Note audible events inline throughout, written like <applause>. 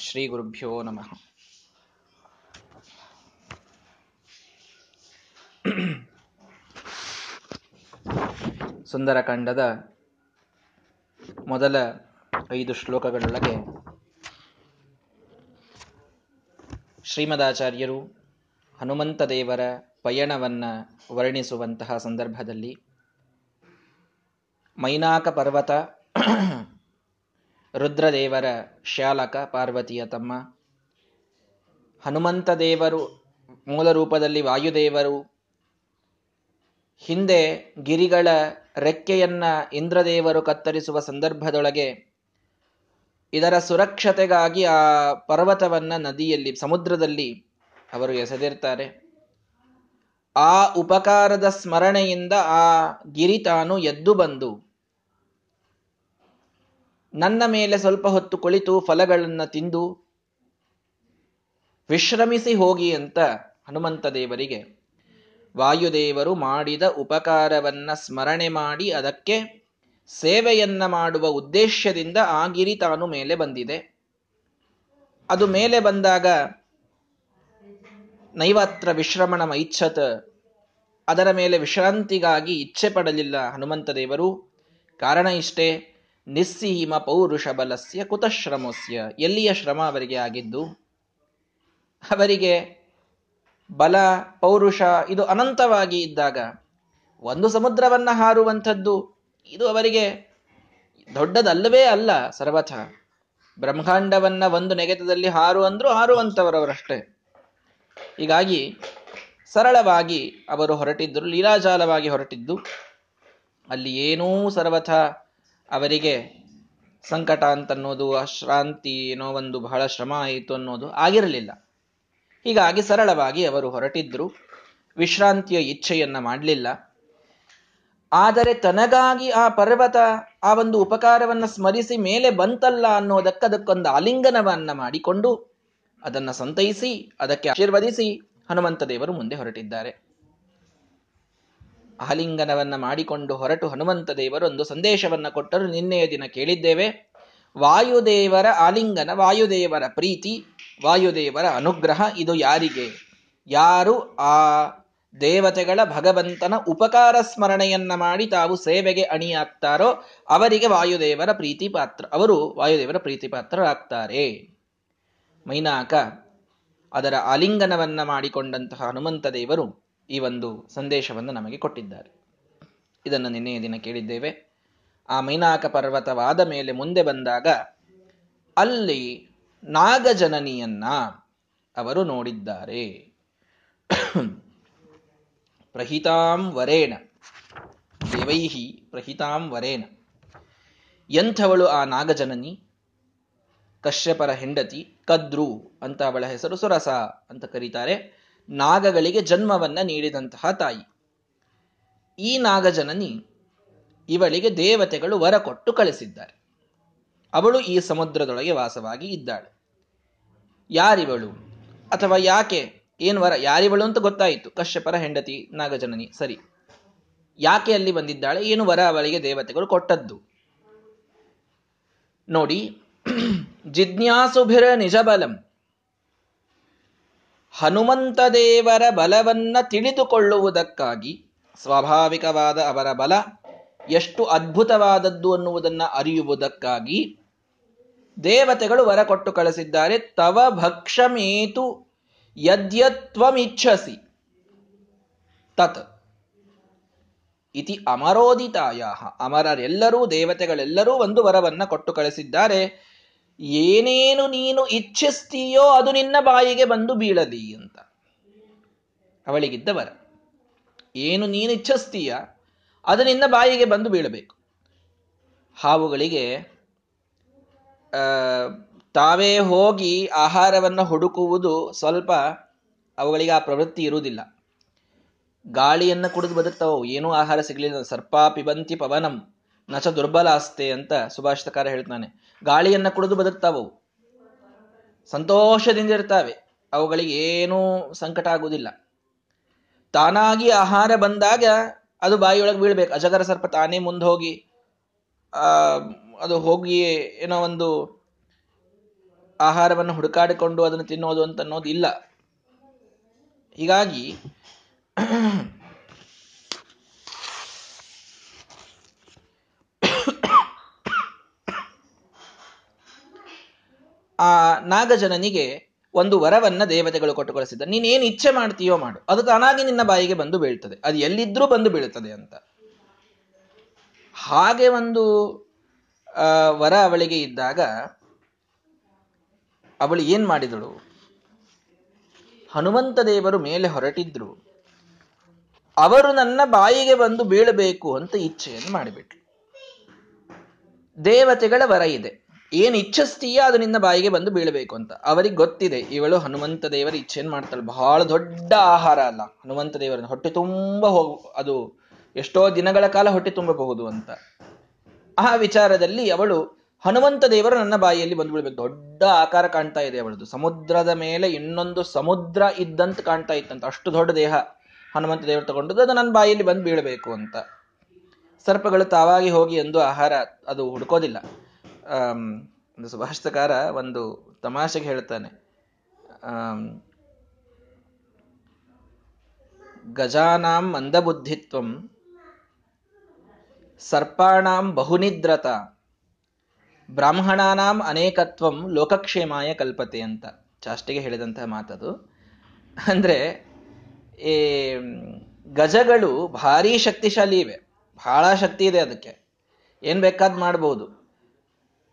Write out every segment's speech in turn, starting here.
ಶ್ರೀ ಗುರುಭ್ಯೋ ನಮಃ. ಸುಂದರಕಾಂಡದ ಮೊದಲ ಐದು ಶ್ಲೋಕಗಳೊಳಗೆ ಶ್ರೀಮದಾಚಾರ್ಯರು ಹನುಮಂತ ದೇವರ ಪಯಣವನ್ನ ವರ್ಣಿಸುವಂತಹ ಸಂದರ್ಭದಲ್ಲಿ ಮೈನಾಕ ಪರ್ವತ ರುದ್ರದೇವರ ಶ್ಯಾಲಕ ಪಾರ್ವತಿಯ ತಮ್ಮ. ಹನುಮಂತ ದೇವರು ಮೂಲ ರೂಪದಲ್ಲಿ ವಾಯುದೇವರು. ಹಿಂದೆ ಗಿರಿಗಳ ರೆಕ್ಕೆಯನ್ನ ಇಂದ್ರದೇವರು ಕತ್ತರಿಸುವ ಸಂದರ್ಭದೊಳಗೆ ಇದರ ಸುರಕ್ಷತೆಗಾಗಿ ಆ ಪರ್ವತವನ್ನ ನದಿಯಲ್ಲಿ, ಸಮುದ್ರದಲ್ಲಿ ಅವರು ಎಸೆದಿರ್ತಾರೆ. ಆ ಉಪಕಾರದ ಸ್ಮರಣೆಯಿಂದ ಆ ಗಿರಿ ತಾನು ಎದ್ದು ಬಂದು ನನ್ನ ಮೇಲೆ ಸ್ವಲ್ಪ ಹೊತ್ತು ಕುಳಿತು ಫಲಗಳನ್ನು ತಿಂದು ವಿಶ್ರಮಿಸಿ ಹೋಗಿ ಅಂತ ಹನುಮಂತ ದೇವರಿಗೆ. ವಾಯುದೇವರು ಮಾಡಿದ ಉಪಕಾರವನ್ನ ಸ್ಮರಣೆ ಮಾಡಿ ಅದಕ್ಕೆ ಸೇವೆಯನ್ನ ಮಾಡುವ ಉದ್ದೇಶದಿಂದ ಆ ತಾನು ಮೇಲೆ ಬಂದಿದೆ. ಅದು ಮೇಲೆ ಬಂದಾಗ ನೈವಾತ್ರ ವಿಶ್ರಮಣ ಮೈಚ್ಛತ್. ಅದರ ಮೇಲೆ ವಿಶ್ರಾಂತಿಗಾಗಿ ಇಚ್ಛೆ ಪಡಲಿಲ್ಲ ಹನುಮಂತ ದೇವರು. ಕಾರಣ ಇಷ್ಟೇ. ನಿಸ್ಸೀಮ ಪೌರುಷ ಬಲಸ್ಯ ಕುತಶ್ರಮಸ್ಯ. ಎಲ್ಲಿಯ ಶ್ರಮ ಅವರಿಗೆ ಆಗಿದ್ದು? ಅವರಿಗೆ ಬಲ, ಪೌರುಷ, ಇದು ಅನಂತವಾಗಿ ಇದ್ದಾಗ ಒಂದು ಸಮುದ್ರವನ್ನ ಹಾರುವಂಥದ್ದು, ಇದು ಅವರಿಗೆ ದೊಡ್ಡದಲ್ಲವೇ ಅಲ್ಲ ಸರ್ವಥ. ಬ್ರಹ್ಮಾಂಡವನ್ನ ಒಂದು ನೆಗೆತದಲ್ಲಿ ಹಾರು ಅಂದ್ರೂ ಹಾರುವಂಥವರವರಷ್ಟೇ. ಹೀಗಾಗಿ ಸರಳವಾಗಿ ಅವರು ಹೊರಟಿದ್ದರು, ಲೀಲಾಜಾಲವಾಗಿ ಹೊರಟಿದ್ದು, ಅಲ್ಲಿ ಏನೂ ಸರ್ವಥ ಅವರಿಗೆ ಸಂಕಟ ಅಂತನ್ನೋದು ಅಶ್ರಾಂತಿ ಏನೋ ಒಂದು ಬಹಳ ಶ್ರಮ ಆಯಿತು ಅನ್ನೋದು ಆಗಿರಲಿಲ್ಲ. ಹೀಗಾಗಿ ಸರಳವಾಗಿ ಅವರು ಹೊರಟಿದ್ರು. ವಿಶ್ರಾಂತಿಯ ಇಚ್ಛೆಯನ್ನ ಮಾಡಲಿಲ್ಲ. ಆದರೆ ತನಗಾಗಿ ಆ ಪರ್ವತ ಆ ಒಂದು ಉಪಕಾರವನ್ನ ಸ್ಮರಿಸಿ ಮೇಲೆ ಬಂತಲ್ಲ ಅನ್ನೋದಕ್ಕದಕ್ಕೊಂದು ಆಲಿಂಗನವನ್ನ ಮಾಡಿಕೊಂಡು ಅದನ್ನ ಸಂತೈಸಿ, ಅದಕ್ಕೆ ಆಶೀರ್ವದಿಸಿ ಹನುಮಂತ ದೇವರು ಮುಂದೆ ಹೊರಟಿದ್ದಾರೆ. ಆಲಿಂಗನವನ್ನ ಮಾಡಿಕೊಂಡು ಹೊರಟು ಹನುಮಂತ ದೇವರು ಒಂದು ಸಂದೇಶವನ್ನ ಕೊಟ್ಟರು. ನಿನ್ನೆಯ ದಿನ ಕೇಳಿದ್ದೇವೆ. ವಾಯುದೇವರ ಆಲಿಂಗನ ವಾಯುದೇವರ ಪ್ರೀತಿ, ವಾಯುದೇವರ ಅನುಗ್ರಹ ಇದು ಯಾರಿಗೆ? ಯಾರು ಆ ದೇವತೆಗಳ ಭಗವಂತನ ಉಪಕಾರ ಸ್ಮರಣೆಯನ್ನ ಮಾಡಿ ತಾವು ಸೇವೆಗೆ ಅಣಿಯಾಗ್ತಾರೋ ಅವರಿಗೆ ವಾಯುದೇವರ ಪ್ರೀತಿ ಪಾತ್ರ, ಅವರು ವಾಯುದೇವರ ಪ್ರೀತಿ ಪಾತ್ರರಾಗ್ತಾರೆ. ಮೈನಾಕ ಅದರ ಆಲಿಂಗನವನ್ನ ಮಾಡಿಕೊಂಡಂತಹ ಹನುಮಂತ ದೇವರು ಈ ಒಂದು ಸಂದೇಶವನ್ನು ನಮಗೆ ಕೊಟ್ಟಿದ್ದಾರೆ. ಇದನ್ನು ನಿನ್ನೆಯ ದಿನ ಕೇಳಿದ್ದೇವೆ. ಆ ಮೈನಾಕ ಪರ್ವತವಾದ ಮೇಲೆ ಮುಂದೆ ಬಂದಾಗ ಅಲ್ಲಿ ನಾಗಜನನಿಯನ್ನ ಅವರು ನೋಡಿದ್ದಾರೆ. ಪ್ರಹಿತಾಂ ವರೇಣ. ದೇವೈಹಿ ಪ್ರಹಿತಾಂ ವರೇಣ. ಎಂಥವಳು ಆ ನಾಗಜನನಿ? ಕಶ್ಯಪರ ಹೆಂಡತಿ ಕದ್ರು ಅಂತ ಅವಳ ಹೆಸರು ಸುರಸ ಅಂತ ಕರೀತಾರೆ. ನಾಗಗಳಿಗೆ ಜನ್ಮವನ್ನ ನೀಡಿದಂತಹ ತಾಯಿ. ಈ ನಾಗಜನನಿ ಇವಳಿಗೆ ದೇವತೆಗಳು ವರ ಕೊಟ್ಟು ಕಳಿಸಿದ್ದಾರೆ. ಅವಳು ಈ ಸಮುದ್ರದೊಳಗೆ ವಾಸವಾಗಿ ಇದ್ದಾಳೆ. ಯಾರಿವಳು? ಅಥವಾ ಯಾಕೆ? ಏನು ವರ? ಯಾರಿವಳು ಅಂತ ಗೊತ್ತಾಯಿತು. ಕಶ್ಯಪರ ಹೆಂಡತಿ ನಾಗಜನನಿ. ಸರಿ. ಯಾಕೆ ಅಲ್ಲಿ ಬಂದಿದ್ದಾಳೆ? ಏನು ವರ ಅವಳಿಗೆ ದೇವತೆಗಳು ಕೊಟ್ಟದ್ದು? ನೋಡಿ. <clears throat> ಜಿಜ್ಞಾಸುಭಿರ ನಿಜಬಲಂ. ಹನುಮಂತ ದೇವರ ಬಲವನ್ನ ತಿಳಿದುಕೊಳ್ಳುವುದಕ್ಕಾಗಿ ಸ್ವಾಭಾವಿಕವಾದ ಅವರ ಬಲ ಎಷ್ಟು ಅದ್ಭುತವಾದದ್ದು ಅನ್ನುವುದನ್ನು ಅರಿಯುವುದಕ್ಕಾಗಿ ದೇವತೆಗಳು ವರ ಕೊಟ್ಟು ಕಳಿಸಿದ್ದಾರೆ. ತವ ಭಕ್ಷಮೇತು ಯದ್ಯತ್ವಮಿಚ್ಛಸಿ. ತತ್. ಇತಿ ಅಮರೋದಿತಾಯ ಅಮರರೆಲ್ಲರೂ ದೇವತೆಗಳೆಲ್ಲರೂ ಒಂದು ವರವನ್ನ ಕೊಟ್ಟು ಕಳಿಸಿದ್ದಾರೆ. ಏನೇನು ನೀನು ಇಚ್ಛಿಸ್ತೀಯೋ ಅದು ನಿನ್ನ ಬಾಯಿಗೆ ಬಂದು ಬೀಳಲಿ ಅಂತ. ಅವಳಿಗಿದ್ದ ವರ ಏನು ನೀನು ಇಚ್ಛಿಸ್ತೀಯ ಅದು ನಿನ್ನ ಬಾಯಿಗೆ ಬಂದು ಬೀಳಬೇಕು. ಹಾವುಗಳಿಗೆ ತಾವೇ ಹೋಗಿ ಆಹಾರವನ್ನು ಹುಡುಕುವುದು ಸ್ವಲ್ಪ ಅವುಗಳಿಗೆ ಆ ಪ್ರವೃತ್ತಿ ಇರುವುದಿಲ್ಲ. ಗಾಳಿಯನ್ನು ಕುಡಿದು ಬದುಕ್ತಾವು, ಏನೂ ಆಹಾರ ಸಿಗಲಿಲ್ಲ. ಸರ್ಪ ಪಿಬಂತಿ ಪವನಂ. ನಚ ದುರ್ಬಲ ಆಸ್ತೆ ಅಂತ ಸುಭಾಷಿತಕಾರ ಹೇಳ್ತಾನೆ. ಗಾಳಿಯನ್ನ ಕುಡಿದು ಬದುಕ್ತಾವು ಸಂತೋಷದಿಂದ ಇರ್ತಾವೆ. ಅವುಗಳಿಗೆ ಏನೂ ಸಂಕಟ ಆಗುವುದಿಲ್ಲ. ತಾನಾಗಿ ಆಹಾರ ಬಂದಾಗ ಅದು ಬಾಯಿಯೊಳಗೆ ಬೀಳ್ಬೇಕು. ಅಜಗರ ಸರ್ಪ ತಾನೇ ಮುಂದೆ ಹೋಗಿ ಅದು ಹೋಗಿ ಏನೋ ಒಂದು ಆಹಾರವನ್ನು ಹುಡುಕಾಡಿಕೊಂಡು ಅದನ್ನು ತಿನ್ನೋದು ಅಂತ ಅನ್ನೋದು ಇಲ್ಲ. ಹೀಗಾಗಿ ಆ ನಾಗಜನನಿಗೆ ಒಂದು ವರವನ್ನ ದೇವತೆಗಳು ಕೊಟ್ಟು ಕಳಿಸಿದ್ದ ನೀನೇನು ಇಚ್ಛೆ ಮಾಡ್ತೀಯೋ ಮಾಡು. ಅದು ತಾನಾಗಿ ನಿನ್ನ ಬಾಯಿಗೆ ಬಂದು ಬೀಳ್ತದೆ. ಅದು ಎಲ್ಲಿದ್ರೂ ಬಂದು ಬೀಳುತ್ತದೆ ಅಂತ. ಹಾಗೆ ಒಂದು ವರ ಅವಳಿಗೆ ಇದ್ದಾಗ ಅವಳು ಏನ್ ಮಾಡಿದಳು? ಹನುಮಂತ ದೇವರು ಮೇಲೆ ಹೊರಟಿದ್ರು. ಅವರು ನನ್ನ ಬಾಯಿಗೆ ಬಂದು ಬೀಳಬೇಕು ಅಂತ ಇಚ್ಛೆಯನ್ನು ಮಾಡಿಬಿಟ್ರು. ದೇವತೆಗಳ ವರ ಇದೆ. ಏನ್ ಇಚ್ಛಿಸ್ತೀಯ ಅದು ನಿನ್ನ ಬಾಯಿಗೆ ಬಂದು ಬೀಳಬೇಕು ಅಂತ. ಅವರಿಗೆ ಗೊತ್ತಿದೆ, ಇವಳು ಹನುಮಂತ ದೇವರ ಇಚ್ಛೆಯನ್ನು ಮಾಡ್ತಾಳೆ. ಬಹಳ ದೊಡ್ಡ ಆಹಾರ ಅಲ್ಲ, ಹನುಮಂತ ದೇವರ ಹೊಟ್ಟೆ ತುಂಬ ಹೋಗ ಅದು ಎಷ್ಟೋ ದಿನಗಳ ಕಾಲ ಹೊಟ್ಟೆ ತುಂಬಬಹುದು ಅಂತ. ಆ ವಿಚಾರದಲ್ಲಿ ಅವಳು ಹನುಮಂತ ದೇವರು ನನ್ನ ಬಾಯಿಯಲ್ಲಿ ಬಂದು ಬಿಡ್ಬೇಕು ದೊಡ್ಡ ಆಕಾರ ಕಾಣ್ತಾ ಇದೆ ಅವಳದು. ಸಮುದ್ರದ ಮೇಲೆ ಇನ್ನೊಂದು ಸಮುದ್ರ ಇದ್ದಂತ ಕಾಣ್ತಾ ಇತ್ತಂತ. ಅಷ್ಟು ದೊಡ್ಡ ದೇಹ ಹನುಮಂತ ದೇವರು ತಗೊಂಡದ್ದು. ಅದು ನನ್ನ ಬಾಯಿಯಲ್ಲಿ ಬಂದು ಬೀಳಬೇಕು ಅಂತ. ಸರ್ಪಗಳು ತಾವಾಗಿ ಹೋಗಿ ಎಂದು ಆಹಾರ ಅದು ಹುಡ್ಕೋದಿಲ್ಲ. ಒಂದು ಸುಭಾಷಿತಕಾರ ಒಂದು ತಮಾಷೆಗೆ ಹೇಳ್ತಾನೆ. ಗಜಾನಾಂ ಮಂದಬುದ್ಧಿತ್ವಂ ಸರ್ಪಾಣಾಂ ಬಹುನಿದ್ರತ ಬ್ರಾಹ್ಮಣಾನಾಂ ಅನೇಕತ್ವಂ ಲೋಕಕ್ಷೇಮಾಯ ಕಲ್ಪತೆ ಅಂತ. ಚಾಷ್ಟಿಗೆ ಹೇಳಿದಂತಹ ಮಾತದು. ಅಂದ್ರೆ, ಈ ಗಜಗಳು ಭಾರಿ ಶಕ್ತಿಶಾಲಿ ಇವೆ. ಬಹಳ ಶಕ್ತಿ ಇದೆ ಅದಕ್ಕೆ. ಏನ್ ಬೇಕಾದ್ ಮಾಡ್ಬೋದು.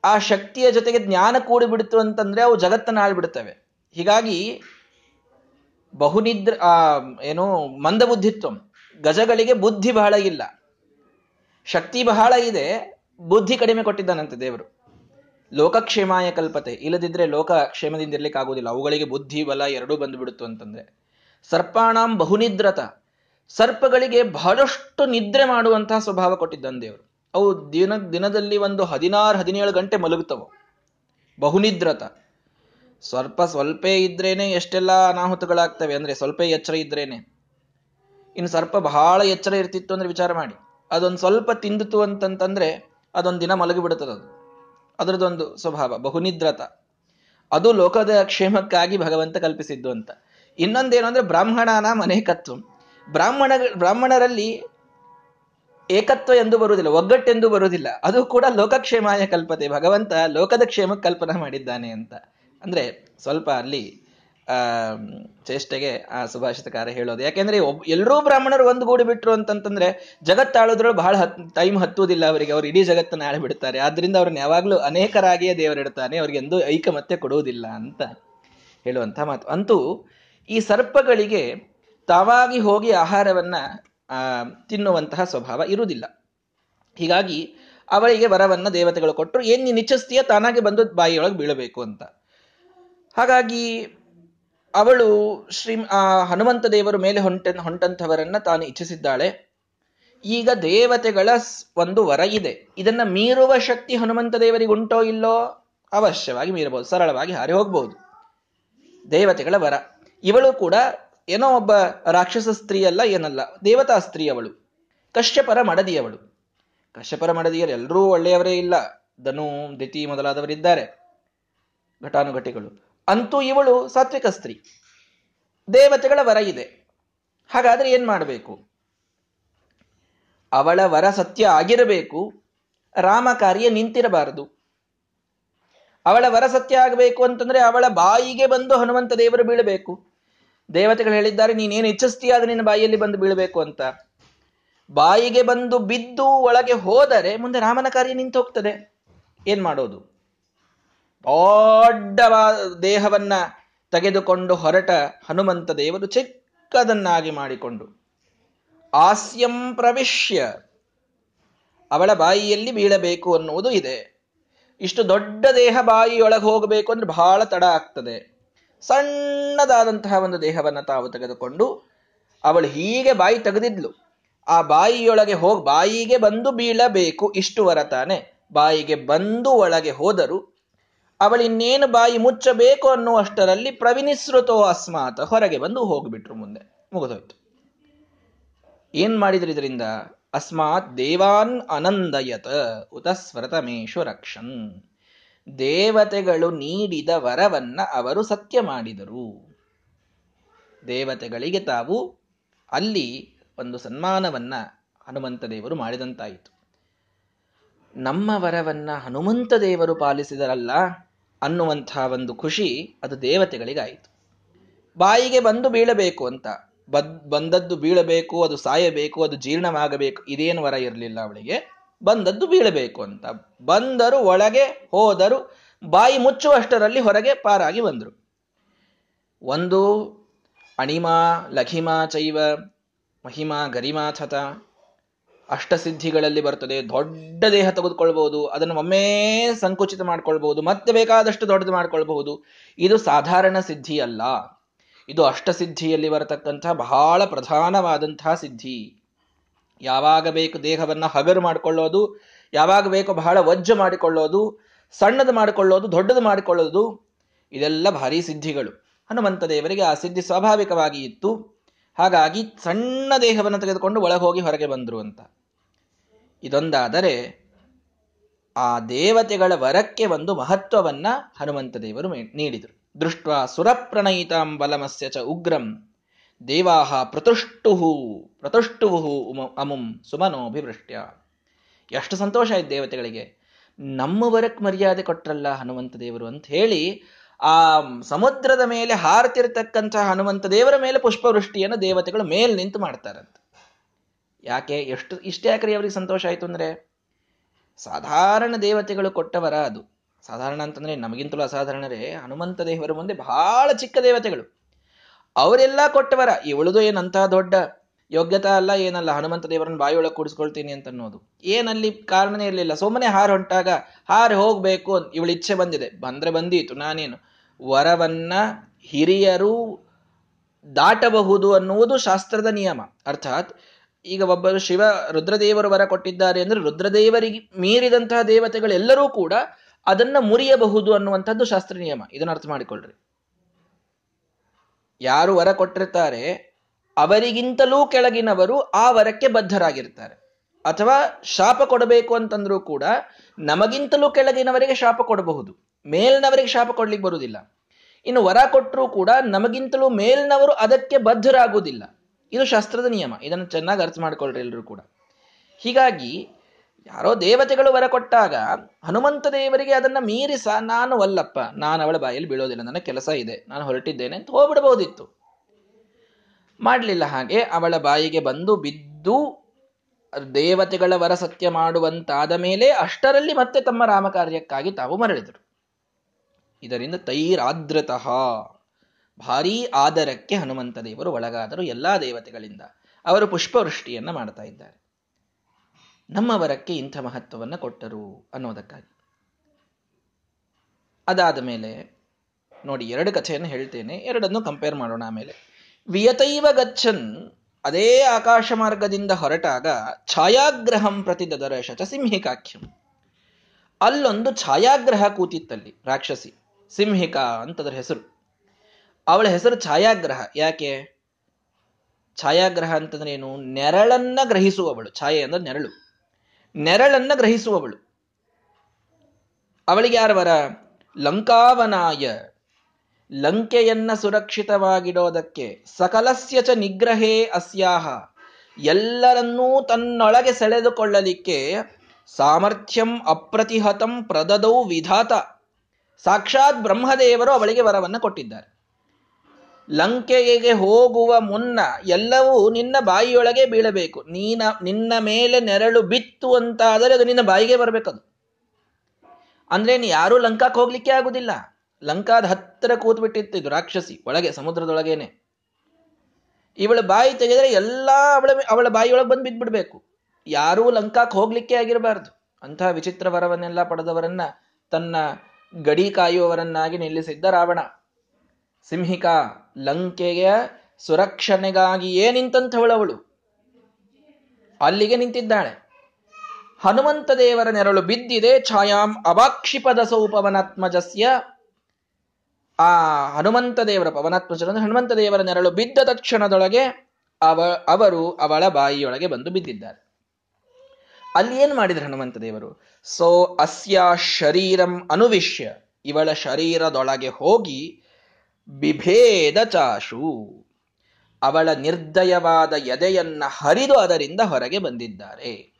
ಆ ಶಕ್ತಿಯ ಜೊತೆಗೆ ಜ್ಞಾನ ಕೂಡಿಬಿಡ್ತು ಅಂತಂದ್ರೆ ಅವು ಜಗತ್ತನ್ನು ಆಳ್ಬಿಡ್ತವೆ. ಹೀಗಾಗಿ ಬಹುನಿದ್ರ, ಆ, ಏನು ಮಂದಬುದ್ಧಿತ್ವಂ. ಗಜಗಳಿಗೆ ಬುದ್ಧಿ ಬಹಳ ಇಲ್ಲ. ಶಕ್ತಿ ಬಹಳ ಇದೆ, ಬುದ್ಧಿ ಕಡಿಮೆ ಕೊಟ್ಟಿದ್ದಾನಂತೆ ದೇವರು. ಲೋಕಕ್ಷೇಮಾಯ ಕಲ್ಪತೆ. ಇಲ್ಲದಿದ್ರೆ ಲೋಕ ಕ್ಷೇಮದಿಂದ ಇರ್ಲಿಕ್ಕೆ ಆಗುದಿಲ್ಲ ಅವುಗಳಿಗೆ ಬುದ್ಧಿ, ಬಲ ಎರಡೂ ಬಂದುಬಿಡುತ್ತು ಅಂತಂದ್ರೆ. ಸರ್ಪಾಣಾಂ ಬಹುನಿದ್ರತ. ಸರ್ಪಗಳಿಗೆ ಬಹಳಷ್ಟು ನಿದ್ರೆ ಮಾಡುವಂತಹ ಸ್ವಭಾವ ಕೊಟ್ಟಿದ್ದಾನೆ ದೇವರು. ಅವು ದಿನ, ದಿನದಲ್ಲಿ ಒಂದು ಹದಿನಾರು, ಹದಿನೇಳು ಗಂಟೆ ಮಲಗುತ್ತವೆ. ಬಹುನಿದ್ರತ. ಸ್ವಲ್ಪ ಸ್ವಲ್ಪ ಇದ್ರೇನೆ ಎಷ್ಟೆಲ್ಲ ಅನಾಹುತಗಳಾಗ್ತವೆ. ಅಂದ್ರೆ ಸ್ವಲ್ಪ ಎಚ್ಚರ ಇದ್ರೇನೆ. ಇನ್ನು ಸರ್ಪ ಬಹಳ ಎಚ್ಚರ ಇರ್ತಿತ್ತು ಅಂದ್ರೆ ವಿಚಾರ ಮಾಡಿ. ಅದೊಂದು ಸ್ವಲ್ಪ ತಿಂದಿತು ಅಂತಂತಂದ್ರೆ ಅದೊಂದು ದಿನ ಮಲಗಿ ಬಿಡುತ್ತದೆ ಅದು. ಅದರದೊಂದು ಸ್ವಭಾವ, ಬಹುನಿದ್ರತ. ಅದು ಲೋಕದ ಕ್ಷೇಮಕ್ಕಾಗಿ ಭಗವಂತ ಕಲ್ಪಿಸಿದ್ದು ಅಂತ. ಇನ್ನೊಂದೇನು ಅಂದ್ರೆ ಬ್ರಾಹ್ಮಣನ ಮನೆಕತ್ತು ಬ್ರಾಹ್ಮಣ, ಬ್ರಾಹ್ಮಣರಲ್ಲಿ ಏಕತ್ವ ಎಂದು ಬರುವುದಿಲ್ಲ, ಒಗ್ಗಟ್ಟೆಂದು ಬರುವುದಿಲ್ಲ. ಅದು ಕೂಡ ಲೋಕಕ್ಷೇಮಾಯ ಕಲ್ಪತೆ. ಭಗವಂತ ಲೋಕದ ಕ್ಷೇಮಕ್ಕೆ ಕಲ್ಪನೆ ಮಾಡಿದ್ದಾನೆ ಅಂತ. ಅಂದ್ರೆ ಸ್ವಲ್ಪ ಅಲ್ಲಿ ಚೇಷ್ಟೆಗೆ ಆ ಸುಭಾಷಿತಕಾರ ಹೇಳೋದು. ಯಾಕೆಂದ್ರೆ ಒಬ್, ಎಲ್ಲರೂ ಬ್ರಾಹ್ಮಣರು ಒಂದು ಗೂಡಿ ಬಿಟ್ರು ಅಂತಂತಂದ್ರೆ ಜಗತ್ತಾಳೋದ್ರೊಳಗೆ ಬಹಳ ಹತ್, ಟೈಮ್ ಹತ್ತುವುದಿಲ್ಲ ಅವರಿಗೆ. ಅವ್ರು ಇಡೀ ಜಗತ್ತನ್ನು ಆಳಿ ಬಿಡ್ತಾರೆ. ಆದ್ರಿಂದ ಅವ್ರನ್ನ ಯಾವಾಗ್ಲೂ ಅನೇಕರಾಗಿಯೇ ದೇವರಿಡ್ತಾನೆ. ಅವ್ರಿಗೆ ಎಂದೂ ಐಕಮತ್ಯ ಕೊಡುವುದಿಲ್ಲ ಅಂತ ಹೇಳುವಂತಹ ಮಾತು. ಅಂತೂ ಈ ಸರ್ಪಗಳಿಗೆ ತಾವಾಗಿ ಹೋಗಿ ಆಹಾರವನ್ನ ತಿನ್ನುವಂತಹ ಸ್ವಭಾವ ಇರುವುದಿಲ್ಲ. ಹೀಗಾಗಿ ಅವಳಿಗೆ ವರವನ್ನು ದೇವತೆಗಳು ಕೊಟ್ಟರು, ಏನು ನೀನು ಇಚ್ಛಿಸ್ತೀಯ ತಾನಾಗೆ ಬಂದು ಬಾಯಿಯೊಳಗೆ ಬೀಳಬೇಕು ಅಂತ. ಹಾಗಾಗಿ ಅವಳು ಶ್ರೀ ಹನುಮಂತ ದೇವರು ಮೇಲೆ ಹೊಂಟ ಹೊಂಟಂಥವರನ್ನ ತಾನು ಇಚ್ಛಿಸಿದ್ದಾಳೆ. ಈಗ ದೇವತೆಗಳ ಒಂದು ವರ ಇದೆ. ಇದನ್ನ ಮೀರುವ ಶಕ್ತಿ ಹನುಮಂತ ದೇವರಿಗೆ ಉಂಟೋ ಇಲ್ಲೋ? ಅವಶ್ಯವಾಗಿ ಮೀರಬಹುದು, ಸರಳವಾಗಿ ಹಾರಿ ಹೋಗ್ಬಹುದು. ದೇವತೆಗಳ ವರ. ಇವಳು ಕೂಡ ಏನೋ ಒಬ್ಬ ರಾಕ್ಷಸ ಸ್ತ್ರೀ ಅಲ್ಲ ಏನಲ್ಲ, ದೇವತಾ ಸ್ತ್ರೀ ಅವಳು ಕಶ್ಯಪರ ಮಡದಿಯವಳು. ಕಶ್ಯಪರ ಮಡದಿಯರು ಎಲ್ಲರೂ ಒಳ್ಳೆಯವರೇ ಇಲ್ಲ. ಧನು ದಿತಿ ಮೊದಲಾದವರಿದ್ದಾರೆ. ಘಟಾನುಘಟಿಗಳು. ಅಂತೂ ಇವಳು ಸಾತ್ವಿಕ ಸ್ತ್ರೀ. ದೇವತೆಗಳ ವರ ಇದೆ. ಹಾಗಾದ್ರೆ ಏನ್ ಮಾಡಬೇಕು? ಅವಳ ವರ ಸತ್ಯ ಆಗಿರಬೇಕು. ರಾಮ ಕಾರ್ಯ ನಿಂತಿರಬಾರದು. ಅವಳ ವರ ಸತ್ಯ ಆಗಬೇಕು ಅಂತಂದ್ರೆ ಅವಳ ಬಾಯಿಗೆ ಬಂದು ಹನುಮಂತ ದೇವರು ಬೀಳಬೇಕು. ದೇವತೆಗಳು ಹೇಳಿದ್ದಾರೆ, ನೀನೇನು ಇಚ್ಛಿಸ್ತೀಯ ಅದು ನಿನ್ನ ಬಾಯಿಯಲ್ಲಿ ಬಂದು ಬೀಳಬೇಕು ಅಂತ. ಬಾಯಿಗೆ ಬಂದು ಬಿದ್ದು ಒಳಗೆ ಹೋದರೆ ಮುಂದೆ ರಾಮನ ಕಾರ್ಯ ನಿಂತು ಹೋಗ್ತದೆ. ಏನ್ ಮಾಡೋದು? ದೊಡ್ಡ ದೇಹವನ್ನ ತೆಗೆದುಕೊಂಡು ಹೊರಟ ಹನುಮಂತ ದೇವರು ಚಿಕ್ಕದನ್ನಾಗಿ ಮಾಡಿಕೊಂಡು ಆಸ್ಯಂ ಪ್ರವಿಶ್ಯ, ಅವಳ ಬಾಯಿಯಲ್ಲಿ ಬೀಳಬೇಕು ಅನ್ನುವುದು ಇದೆ. ಇಷ್ಟು ದೊಡ್ಡ ದೇಹ ಬಾಯಿಯೊಳಗೆ ಹೋಗಬೇಕು ಅಂದ್ರೆ ಬಹಳ ತಡ ಆಗ್ತದೆ. ಸಣ್ಣದಾದಂತಹ ಒಂದು ದೇಹವನ್ನು ತಾವು ತೆಗೆದುಕೊಂಡು ಅವಳು ಹೀಗೆ ಬಾಯಿ ತೆಗೆದಿದ್ಲು. ಆ ಬಾಯಿಯೊಳಗೆ ಹೋಗಿ, ಬಾಯಿಗೆ ಬಂದು ಬೀಳಬೇಕು, ಇಷ್ಟು ವರ ತಾನೆ. ಬಾಯಿಗೆ ಬಂದು ಒಳಗೆ ಹೋದರು ಅವಳಿನ್ನೇನು ಬಾಯಿ ಮುಚ್ಚಬೇಕು ಅನ್ನುವಷ್ಟರಲ್ಲಿ ಪ್ರವಿನಿಸೃತೋ ಅಸ್ಮಾತ್ ಹೊರಗೆ ಬಂದು ಹೋಗಿಬಿಟ್ರು ಮುಂದೆ. ಮುಗಿದೋಯ್ತು. ಏನ್ ಮಾಡಿದ್ರು ಇದರಿಂದ? ಅಸ್ಮಾತ್ ದೇವಾನ್ ಅನಂದಯತ ಉತ ರಕ್ಷನ್. ದೇವತೆಗಳು ನೀಡಿದ ವರವನ್ನ ಅವರು ಸತ್ಯ ಮಾಡಿದರು. ದೇವತೆಗಳಿಗೆ ತಾವು ಅಲ್ಲಿ ಒಂದು ಸನ್ಮಾನವನ್ನ ಹನುಮಂತ ದೇವರು ಮಾಡಿದಂತಾಯಿತು. ನಮ್ಮ ವರವನ್ನ ಹನುಮಂತ ದೇವರು ಪಾಲಿಸಿದರಲ್ಲ ಅನ್ನುವಂತಹ ಒಂದು ಖುಷಿ ಅದು ದೇವತೆಗಳಿಗಾಯಿತು. ಬಾಯಿಗೆ ಬಂದು ಬೀಳಬೇಕು ಅಂತ. ಬದ್ ಬಂದದ್ದು ಬೀಳಬೇಕು, ಅದು ಸಾಯಬೇಕು, ಅದು ಜೀರ್ಣವಾಗಬೇಕು, ಇದೇನು ವರ ಇರಲಿಲ್ಲ ಅವಳಿಗೆ. ಬಂದದ್ದು ಬೀಳಬೇಕು ಅಂತ. ಬಂದರು, ಒಳಗೆ ಹೋದರು, ಬಾಯಿ ಮುಚ್ಚುವಷ್ಟರಲ್ಲಿ ಹೊರಗೆ ಪಾರಾಗಿ ಬಂದರು. ಒಂದು, ಅಣಿಮಾ, ಲಘಿಮಾ ಚೈವ, ಮಹಿಮಾ ಗರಿಮಾಥತ ಅಷ್ಟಸಿದ್ಧಿಗಳಲ್ಲಿ ಬರ್ತದೆ ದೊಡ್ಡ ದೇಹ ತೆಗೆದುಕೊಳ್ಬಹುದು, ಅದನ್ನು ಒಮ್ಮೆ ಸಂಕುಚಿತ ಮಾಡ್ಕೊಳ್ಬಹುದು, ಮತ್ತೆ ಬೇಕಾದಷ್ಟು ದೊಡ್ಡದು ಮಾಡ್ಕೊಳ್ಬಹುದು. ಇದು ಸಾಧಾರಣ ಸಿದ್ಧಿ ಅಲ್ಲ. ಇದು ಅಷ್ಟಸಿದ್ಧಿಯಲ್ಲಿ ಬರತಕ್ಕಂಥ ಬಹಳ ಪ್ರಧಾನವಾದಂತಹ ಸಿದ್ಧಿ. ಯಾವಾಗ ಬೇಕು ದೇಹವನ್ನ ಹಗರು ಮಾಡಿಕೊಳ್ಳೋದು, ಯಾವಾಗ ಬೇಕು ಬಹಳ ವಜ್ಜ ಮಾಡಿಕೊಳ್ಳೋದು, ಸಣ್ಣದು ಮಾಡಿಕೊಳ್ಳೋದು, ದೊಡ್ಡದು ಮಾಡಿಕೊಳ್ಳೋದು, ಇದೆಲ್ಲ ಭಾರಿ ಸಿದ್ಧಿಗಳು. ಹನುಮಂತ ದೇವರಿಗೆ ಆ ಸಿದ್ಧಿ ಸ್ವಾಭಾವಿಕವಾಗಿ ಇತ್ತು. ಹಾಗಾಗಿ ಸಣ್ಣ ದೇಹವನ್ನು ತೆಗೆದುಕೊಂಡು ಒಳಗೆ ಹೋಗಿ ಹೊರಗೆ ಬಂದರು ಅಂತ. ಇದೊಂದಾದರೆ ಆ ದೇವತೆಗಳ ವರಕ್ಕೆ ಒಂದು ಮಹತ್ವವನ್ನ ಹನುಮಂತ ದೇವರು ನೀಡಿದರು. ದೃಷ್ಟ ಸುರಪ್ರಣಯಿತಾಂ ಬಲಮಸ್ಯ ಚ ಉಗ್ರಂ. ದೇವಾಹ ಪ್ರತುಷ್ಟುಹು ಪ್ರತುಷ್ಟುವು ಅಮುಂ ಸುಮನೋಭಿವೃಷ್ಟ್ಯ. ಎಷ್ಟು ಸಂತೋಷ ಆಯ್ತು ದೇವತೆಗಳಿಗೆ. ನಮ್ಮವರಕ್ಕೆ ಮರ್ಯಾದೆ ಕೊಟ್ರಲ್ಲ ಹನುಮಂತ ದೇವರು ಅಂತ ಹೇಳಿ, ಆ ಸಮುದ್ರದ ಮೇಲೆ ಹಾರತಿರ್ತಕ್ಕಂತಹ ಹನುಮಂತ ದೇವರ ಮೇಲೆ ಪುಷ್ಪವೃಷ್ಟಿಯನ್ನು ದೇವತೆಗಳು ಮೇಲೆ ನಿಂತು ಮಾಡ್ತಾರಂತ. ಯಾಕೆ, ಎಷ್ಟು, ಇಷ್ಟೇ ಯಾಕ್ರಿ ಅವರಿಗೆ ಸಂತೋಷ ಆಯ್ತು ಅಂದ್ರೆ? ಸಾಧಾರಣ ದೇವತೆಗಳು ಕೊಟ್ಟವರ ಅದು. ಸಾಧಾರಣ ಅಂತಂದ್ರೆ ನಮಗಿಂತಲೂ ಅಸಾಧಾರಣರೇ. ಹನುಮಂತ ದೇವರ ಮುಂದೆ ಬಹಳ ಚಿಕ್ಕ ದೇವತೆಗಳು. ಅವರೆಲ್ಲ ಕೊಟ್ಟವರ, ಇವಳದು ಏನಂತಹ ದೊಡ್ಡ ಯೋಗ್ಯತಾ ಅಲ್ಲ, ಏನಲ್ಲ, ಹನುಮಂತ ದೇವರನ್ನ ಬಾಯಿಯೊಳಗೆ ಕೂಡಿಸ್ಕೊಳ್ತೀನಿ ಅಂತ ಅನ್ನೋದು. ಏನಲ್ಲಿ ಕಾರಣನೇ ಇರಲಿಲ್ಲ. ಸುಮ್ಮನೆ ಹಾರು ಹೊಂಟಾಗ, ಹಾರು ಹೋಗ್ಬೇಕು ಇವಳು ಇಚ್ಛೆ ಬಂದಿದೆ. ಬಂದ್ರೆ ಬಂದೀತು ನಾನೇನು. ವರವನ್ನ ಹಿರಿಯರು ದಾಟಬಹುದು ಅನ್ನುವುದು ಶಾಸ್ತ್ರದ ನಿಯಮ. ಅರ್ಥಾತ್, ಈಗ ಒಬ್ಬರು ಶಿವ ರುದ್ರದೇವರು ವರ ಕೊಟ್ಟಿದ್ದಾರೆ ಅಂದ್ರೆ ರುದ್ರದೇವರಿಗೆ ಮೀರಿದಂತಹ ದೇವತೆಗಳೆಲ್ಲರೂ ಕೂಡ ಅದನ್ನ ಮುರಿಯಬಹುದು ಅನ್ನುವಂಥದ್ದು ಶಾಸ್ತ್ರ ನಿಯಮ. ಇದನ್ನ ಅರ್ಥ ಮಾಡಿಕೊಳ್ಳ್ರಿ ಯಾರು ವರ ಕೊಟ್ಟಿರ್ತಾರೆ, ಅವರಿಗಿಂತಲೂ ಕೆಳಗಿನವರು ಆ ವರಕ್ಕೆ ಬದ್ಧರಾಗಿರ್ತಾರೆ. ಅಥವಾ ಶಾಪ ಕೊಡಬೇಕು ಅಂತಂದ್ರೂ ಕೂಡ ನಮಗಿಂತಲೂ ಕೆಳಗಿನವರಿಗೆ ಶಾಪ ಕೊಡಬಹುದು, ಮೇಲ್ನವರಿಗೆ ಶಾಪ ಕೊಡ್ಲಿಕ್ಕೆ ಬರುವುದಿಲ್ಲ. ಇನ್ನು ವರ ಕೊಟ್ಟರೂ ಕೂಡ ನಮಗಿಂತಲೂ ಮೇಲ್ನವರು ಅದಕ್ಕೆ ಬದ್ಧರಾಗುವುದಿಲ್ಲ. ಇದು ಶಾಸ್ತ್ರದ ನಿಯಮ. ಇದನ್ನು ಚೆನ್ನಾಗಿ ಅರ್ಥ ಮಾಡ್ಕೊಳ್ರಿ ಎಲ್ಲರೂ ಕೂಡ. ಹೀಗಾಗಿ ಯಾರೋ ದೇವತೆಗಳು ವರ ಕೊಟ್ಟಾಗ ಹನುಮಂತ ದೇವರಿಗೆ ಅದನ್ನ ಮೀರಿಸ ನಾನು ಅಲ್ಲಪ್ಪ ನಾನು ಅವಳ ಬಾಯಲ್ಲಿ ಬೀಳೋದಿಲ್ಲ, ನನ್ನ ಕೆಲಸ ಇದೆ, ನಾನು ಹೊರಟಿದ್ದೇನೆ ಅಂತ ಹೋಗ್ಬಿಡಬಹುದಿತ್ತು ಮಾಡಲಿಲ್ಲ ಹಾಗೆ ಅವಳ ಬಾಯಿಗೆ ಬಂದು ಬಿದ್ದು ದೇವತೆಗಳ ವರ ಸತ್ಯ ಮಾಡುವಂತಾದ ಮೇಲೆ ಅಷ್ಟರಲ್ಲಿ ಮತ್ತೆ ತಮ್ಮ ರಾಮಕಾರ್ಯಕ್ಕಾಗಿ ತಾವು ಮರಳಿದರು. ಇದರಿಂದ ತೈರಾದ್ರತಃ ಭಾರೀ ಆದರಕ್ಕೆ ಹನುಮಂತ ದೇವರು ಒಳಗಾದರು ಎಲ್ಲಾ ದೇವತೆಗಳಿಂದ. ಅವರು ಪುಷ್ಪವೃಷ್ಟಿಯನ್ನ ಮಾಡ್ತಾ ಇದ್ದಾರೆ. ನಮ್ಮ ವರಕ್ಕೆ ಇಂಥ ಮಹತ್ವವನ್ನು ಕೊಟ್ಟರು ಅನ್ನೋದಕ್ಕಾಗಿ. ಅದಾದ ಮೇಲೆ ನೋಡಿ ಎರಡು ಕಥೆಯನ್ನು ಹೇಳ್ತೇನೆ, ಎರಡನ್ನು ಕಂಪೇರ್ ಮಾಡೋಣ ಆಮೇಲೆ. ವಿಯತೈವ ಗಚ್ಚನ್ ಅದೇ ಆಕಾಶ ಮಾರ್ಗದಿಂದ ಹೊರಟಾಗ ಛಾಯಾಗ್ರಹಂ ಪ್ರತಿ ದದರಶಚ ಸಿಂಹಿಕಾಖ್ಯಂ ಅಲ್ಲೊಂದು ಛಾಯಾಗ್ರಹ ಕೂತಿತ್ತಲ್ಲಿ ರಾಕ್ಷಸಿ, ಸಿಂಹಿಕಾ ಅಂತದ್ರ ಹೆಸರು. ಅವಳ ಹೆಸರು ಛಾಯಾಗ್ರಹ. ಯಾಕೆ? ಛಾಯಾಗ್ರಹ ಅಂತಂದ್ರೆ ಏನು ನೆರಳನ್ನ ಗ್ರಹಿಸುವವಳು. ಛಾಯೆ ಅಂದ್ರೆ ನೆರಳು. ನೆರಳನ್ನ ಗ್ರಹಿಸುವವಳು. ಅವಳಿಗೆ ಯಾರವರ ಲಂಕಾವನಾಯ. ಲಂಕೆಯನ್ನ ಸುರಕ್ಷಿತವಾಗಿಡೋದಕ್ಕೆ ಸಕಲಸ್ಯ ಚ ನಿಗ್ರಹೇ ಅಸ್ಯಾಹ. ಎಲ್ಲರನ್ನೂ ತನ್ನೊಳಗೆ ಸೆಳೆದುಕೊಳ್ಳಲಿಕ್ಕೆ ಸಾಮರ್ಥ್ಯಂ ಅಪ್ರತಿಹತಂ ಪ್ರದದೌ ವಿಧಾತ. ಸಾಕ್ಷಾತ್ ಬ್ರಹ್ಮದೇವರು ಅವಳಿಗೆ ವರವನ್ನು ಕೊಟ್ಟಿದ್ದಾರೆ. ಲಂಕೆಗೆ ಹೋಗುವ ಮುನ್ನ ಎಲ್ಲವೂ ನಿನ್ನ ಬಾಯಿಯೊಳಗೆ ಬೀಳಬೇಕು. ನೀನ, ನಿನ್ನ ಮೇಲೆ ನೆರಳು ಬಿತ್ತು ಅಂತಾದರೆ ಅದು ನಿನ್ನ ಬಾಯಿಗೆ ಬರಬೇಕದು. ಅಂದ್ರೆ ನೀ ಯಾರೂ ಲಂಕಾಕ್ಕೆ ಹೋಗ್ಲಿಕ್ಕೆ ಆಗುದಿಲ್ಲ. ಲಂಕಾದ ಹತ್ತಿರ ಕೂತ್ ಬಿಟ್ಟಿತ್ತು ರಾಕ್ಷಸಿ, ಒಳಗೆ, ಸಮುದ್ರದೊಳಗೇನೆ. ಇವಳ ಬಾಯಿ ತೆಗೆದರೆ ಎಲ್ಲಾ ಅವಳ ಅವಳ ಬಾಯಿಯೊಳಗೆ ಬಂದು ಬಿದ್ದ್ಬಿಡ್ಬೇಕು ಯಾರೂ ಲಂಕಾಕ್ ಹೋಗ್ಲಿಕ್ಕೆ ಆಗಿರಬಾರ್ದು. ಅಂತಹ ವಿಚಿತ್ರ ವರವನ್ನೆಲ್ಲ ಪಡೆದವರನ್ನ ತನ್ನ ಗಡಿ ಕಾಯುವವರನ್ನಾಗಿ ನಿಲ್ಲಿಸಿದ್ದ ರಾವಣ. ಸಿಂಹಿಕಾ ಲಂಕೆಯ ಸುರಕ್ಷಣೆಗಾಗಿಯೇ ನಿಂತಂಥವಳವಳು ಅಲ್ಲಿಗೆ ನಿಂತಿದ್ದಾಳೆ. ಹನುಮಂತ ದೇವರ ನೆರಳು ಬಿದ್ದಿದೆ. ಛಾಯಾಂ ಅವಾಕ್ಷಿಪದ ಸೌಪವನಾತ್ಮಜಸ್ಯ ಆ ಹನುಮಂತ ದೇವರ ಪವನಾತ್ಮಜ ಹನುಮಂತ ದೇವರ ನೆರಳು ಬಿದ್ದ ತಕ್ಷಣದೊಳಗೆ ಅವ ಅವರು ಅವಳ ಬಾಯಿಯೊಳಗೆ ಬಂದು ಬಿದ್ದಿದ್ದಾರೆ. ಅಲ್ಲಿ ಏನ್ ಮಾಡಿದ್ರು ಹನುಮಂತ ದೇವರು? ಸೋ ಅಸ್ಯ ಶರೀರಂ ಅನುವಿಶ್ಯ. ಇವಳ ಶರೀರದೊಳಗೆ ಹೋಗಿ ಬಿಭೇದ ಚಾಶು ಅವಳ ನಿರ್ದಯವಾದ ಎದೆಯನ್ನ ಹರಿದು ಅದರಿಂದ ಹೊರಗೆ ಬಂದಿದ್ದಾರೆ.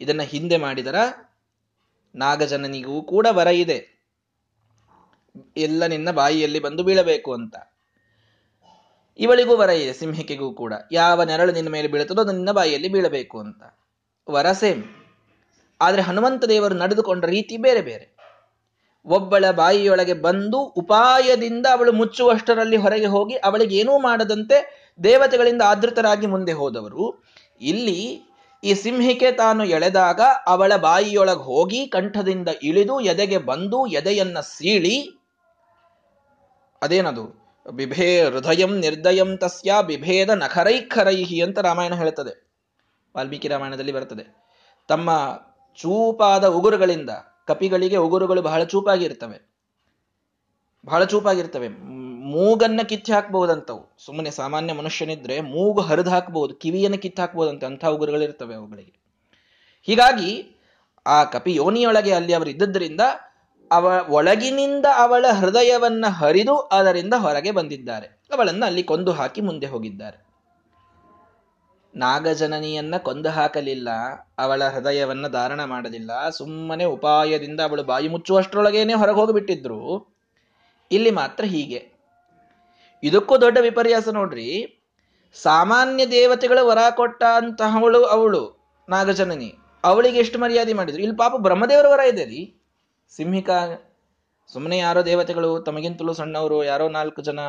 ಇದನ್ನ ಹಿಂದೆ ಮಾಡಿದರ ನಾಗಜನನಿಗೂ ಕೂಡ ವರ ಇದೆ. ಎಲ್ಲ ನಿನ್ನ ಬಾಯಿಯಲ್ಲಿ ಬಂದು ಬೀಳಬೇಕು ಅಂತ. ಇವಳಿಗೂ ವರ ಇದೆ, ಸಿಂಹಿಕೆಗೂ ಕೂಡ. ಯಾವ ನೆರಳು ನಿನ್ನ ಮೇಲೆ ಬೀಳುತ್ತದೋ ಅದು ನಿನ್ನ ಬಾಯಿಯಲ್ಲಿ ಬೀಳಬೇಕು ಅಂತ. ವರ ಸೇಮ್. ಆದರೆ ಹನುಮಂತ ದೇವರು ನಡೆದುಕೊಂಡ ರೀತಿ ಬೇರೆ ಬೇರೆ. ಒಬ್ಬಳ ಬಾಯಿಯೊಳಗೆ ಬಂದು ಉಪಾಯದಿಂದ ಅವಳು ಮುಚ್ಚುವಷ್ಟರಲ್ಲಿ ಹೊರಗೆ ಹೋಗಿ ಅವಳಿಗೆ ಏನೂ ಮಾಡದಂತೆ ದೇವತೆಗಳಿಂದ ಆದೃತರಾಗಿ ಮುಂದೆ ಹೋದವರು. ಇಲ್ಲಿ ಈ ಸಿಂಹಿಕೆ ತಾನು ಎಳೆದಾಗ ಅವಳ ಬಾಯಿಯೊಳಗೆ ಹೋಗಿ ಕಂಠದಿಂದ ಇಳಿದು ಎದೆಗೆ ಬಂದು ಎದೆಯನ್ನ ಸೀಳಿ, ಅದೇನದು? ಬಿಭೇ ಹೃದಯಂ ನಿರ್ದಯಂ ತಸ್ಯ ಬಿಭೇದ ನಖರೈಖರೈಹಿ ಅಂತ ರಾಮಾಯಣ ಹೇಳುತ್ತದೆ. ವಾಲ್ಮೀಕಿ ರಾಮಾಯಣದಲ್ಲಿ ಬರುತ್ತದೆ. ತಮ್ಮ ಚೂಪಾದ ಉಗುರುಗಳಿಂದ ಕಪಿಗಳಿಗೆ ಉಗುರುಗಳು ಬಹಳ ಚೂಪಾಗಿರ್ತವೆ. ಬಹಳ ಚೂಪಾಗಿರ್ತವೆ. ಮೂಗನ್ನ ಕಿತ್ತಿ ಹಾಕ್ಬಹುದಂತವು. ಸುಮ್ಮನೆ ಸಾಮಾನ್ಯ ಮನುಷ್ಯನಿದ್ರೆ ಮೂಗು ಹರಿದು ಹಾಕ್ಬಹುದು, ಕಿವಿಯನ್ನು ಕಿತ್ತು ಹಾಕ್ಬಹುದಂತೆ ಅಂಥ ಉಗುರುಗಳಿರ್ತವೆ ಅವುಗಳಿಗೆ. ಹೀಗಾಗಿ ಆ ಕಪಿ ಯೋನಿಯೊಳಗೆ ಅಲ್ಲಿ ಅವರು ಇದ್ದದ್ರಿಂದ ಅವ ಒಳಗಿನಿಂದ ಅವಳ ಹೃದಯವನ್ನ ಹರಿದು ಅದರಿಂದ ಹೊರಗೆ ಬಂದಿದ್ದಾರೆ. ಅವಳನ್ನು ಅಲ್ಲಿ ಕೊಂದು ಹಾಕಿ ಮುಂದೆ ಹೋಗಿದ್ದಾರೆ. ನಾಗಜನನಿಯನ್ನ ಕೊಂದು ಹಾಕಲಿಲ್ಲ ಅವಳ ಹೃದಯವನ್ನ ಧಾರಣ ಮಾಡಲಿಲ್ಲ. ಸುಮ್ಮನೆ ಉಪಾಯದಿಂದ ಅವಳು ಬಾಯಿ ಮುಚ್ಚುವಷ್ಟರೊಳಗೇನೆ ಹೊರಗೆ ಹೋಗಿಬಿಟ್ಟಿದ್ರು ಇಲ್ಲಿ ಮಾತ್ರ ಹೀಗೆ. ಇದಕ್ಕೂ ದೊಡ್ಡ ವಿಪರ್ಯಾಸ ನೋಡ್ರಿ. ಸಾಮಾನ್ಯ ದೇವತೆಗಳು ವರ ಕೊಟ್ಟ ಅಂತಹವಳು ಅವಳು, ನಾಗಜನನಿ. ಅವಳಿಗೆ ಎಷ್ಟು ಮರ್ಯಾದೆ ಮಾಡಿದ್ರು? ಇಲ್ಲಿ ಪಾಪ ಬ್ರಹ್ಮದೇವರ ವರ ಇದೆ ರೀ. ಸಿಂಹಿಕ ಸುಮ್ಮನೆ ಯಾರೋ ದೇವತೆಗಳು, ತಮಗಿಂತಲೂ ಸಣ್ಣವರು, ಯಾರೋ ನಾಲ್ಕು ಜನ,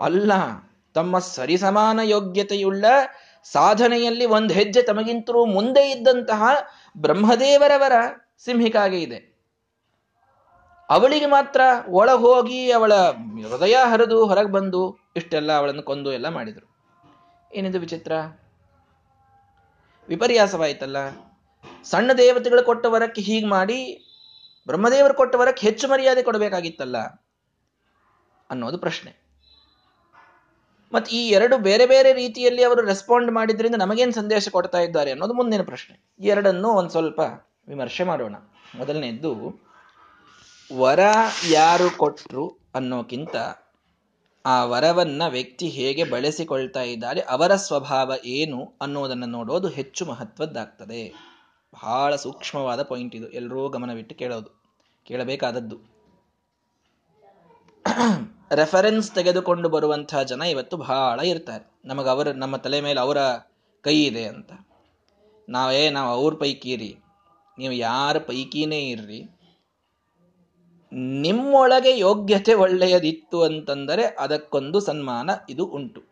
ಅಲ್ಲ, ತಮ್ಮ ಸರಿಸಮಾನ ಯೋಗ್ಯತೆಯುಳ್ಳ ಸಾಧನೆಯಲ್ಲಿ ಒಂದು ಹೆಜ್ಜೆ ತಮಗಿಂತರೂ ಮುಂದೆ ಇದ್ದಂತಹ ಬ್ರಹ್ಮದೇವರವರ ಸಿಂಹಿಕಾಗೆ ಇದೆ. ಅವಳಿಗೆ ಮಾತ್ರ ಒಳ ಹೋಗಿ ಅವಳ ಹೃದಯ ಹರಿದು ಹೊರಗೆ ಬಂದು ಇಷ್ಟೆಲ್ಲ ಅವಳನ್ನು ಕೊಂದು ಎಲ್ಲ ಮಾಡಿದರು. ಏನಿದು ವಿಚಿತ್ರ? ವಿಪರ್ಯಾಸವಾಯಿತಲ್ಲ. ಸಣ್ಣ ದೇವತೆಗಳು ಕೊಟ್ಟ ವರಕ್ಕೆ ಹೀಗೆ ಮಾಡಿ ಬ್ರಹ್ಮದೇವರು ಕೊಟ್ಟ ವರಕ್ಕೆ ಹೆಚ್ಚು ಮರ್ಯಾದೆ ಕೊಡಬೇಕಾಗಿತ್ತಲ್ಲ ಅನ್ನೋದು ಪ್ರಶ್ನೆ. ಮತ್ತು ಈ ಎರಡು ಬೇರೆ ಬೇರೆ ರೀತಿಯಲ್ಲಿ ಅವರು ರೆಸ್ಪಾಂಡ್ ಮಾಡಿದ್ರಿಂದ ನಮಗೇನು ಸಂದೇಶ ಕೊಡ್ತಾ ಇದ್ದಾರೆ ಅನ್ನೋದು ಮುಂದಿನ ಪ್ರಶ್ನೆ. ಈ ಎರಡನ್ನು ಒಂದು ಸ್ವಲ್ಪ ವಿಮರ್ಶೆ ಮಾಡೋಣ. ಮೊದಲನೇದ್ದು, ವರ ಯಾರು ಕೊಟ್ಟರು ಅನ್ನೋಕ್ಕಿಂತ ಆ ವರವನ್ನ ವ್ಯಕ್ತಿ ಹೇಗೆ ಬಳಸಿಕೊಳ್ತಾ ಇದ್ದಾರೆ ಅವರ ಸ್ವಭಾವ ಏನು ಅನ್ನೋದನ್ನು ನೋಡೋದು ಹೆಚ್ಚು ಮಹತ್ವದ್ದಾಗ್ತದೆ. ಬಹಳ ಸೂಕ್ಷ್ಮವಾದ ಪಾಯಿಂಟ್ ಇದು. ಎಲ್ಲರೂ ಗಮನವಿಟ್ಟು ಕೇಳೋದು, ಕೇಳಬೇಕಾದದ್ದು. ರೆಫರೆನ್ಸ್ ತೆಗೆದುಕೊಂಡು ಬರುವಂತಹ ಜನ ಇವತ್ತು ಬಹಳ ಇರ್ತಾರೆ. ನಮಗೆ ಅವರ, ನಮ್ಮ ತಲೆ ಮೇಲೆ ಅವರ ಕೈ ಇದೆ ಅಂತ. ನಾವೇ, ನಾವು ಅವ್ರ ಪೈಕಿ ರೀ ನೀವು ಯಾರ ಪೈಕಿನೇ ಇರ್ರಿ. ನಿಮ್ಮೊಳಗೆ ಯೋಗ್ಯತೆ ಒಳ್ಳೆಯದಿತ್ತು ಅಂತಂದರೆ ಅದಕ್ಕೊಂದು ಸನ್ಮಾನ ಇದು ಉಂಟು.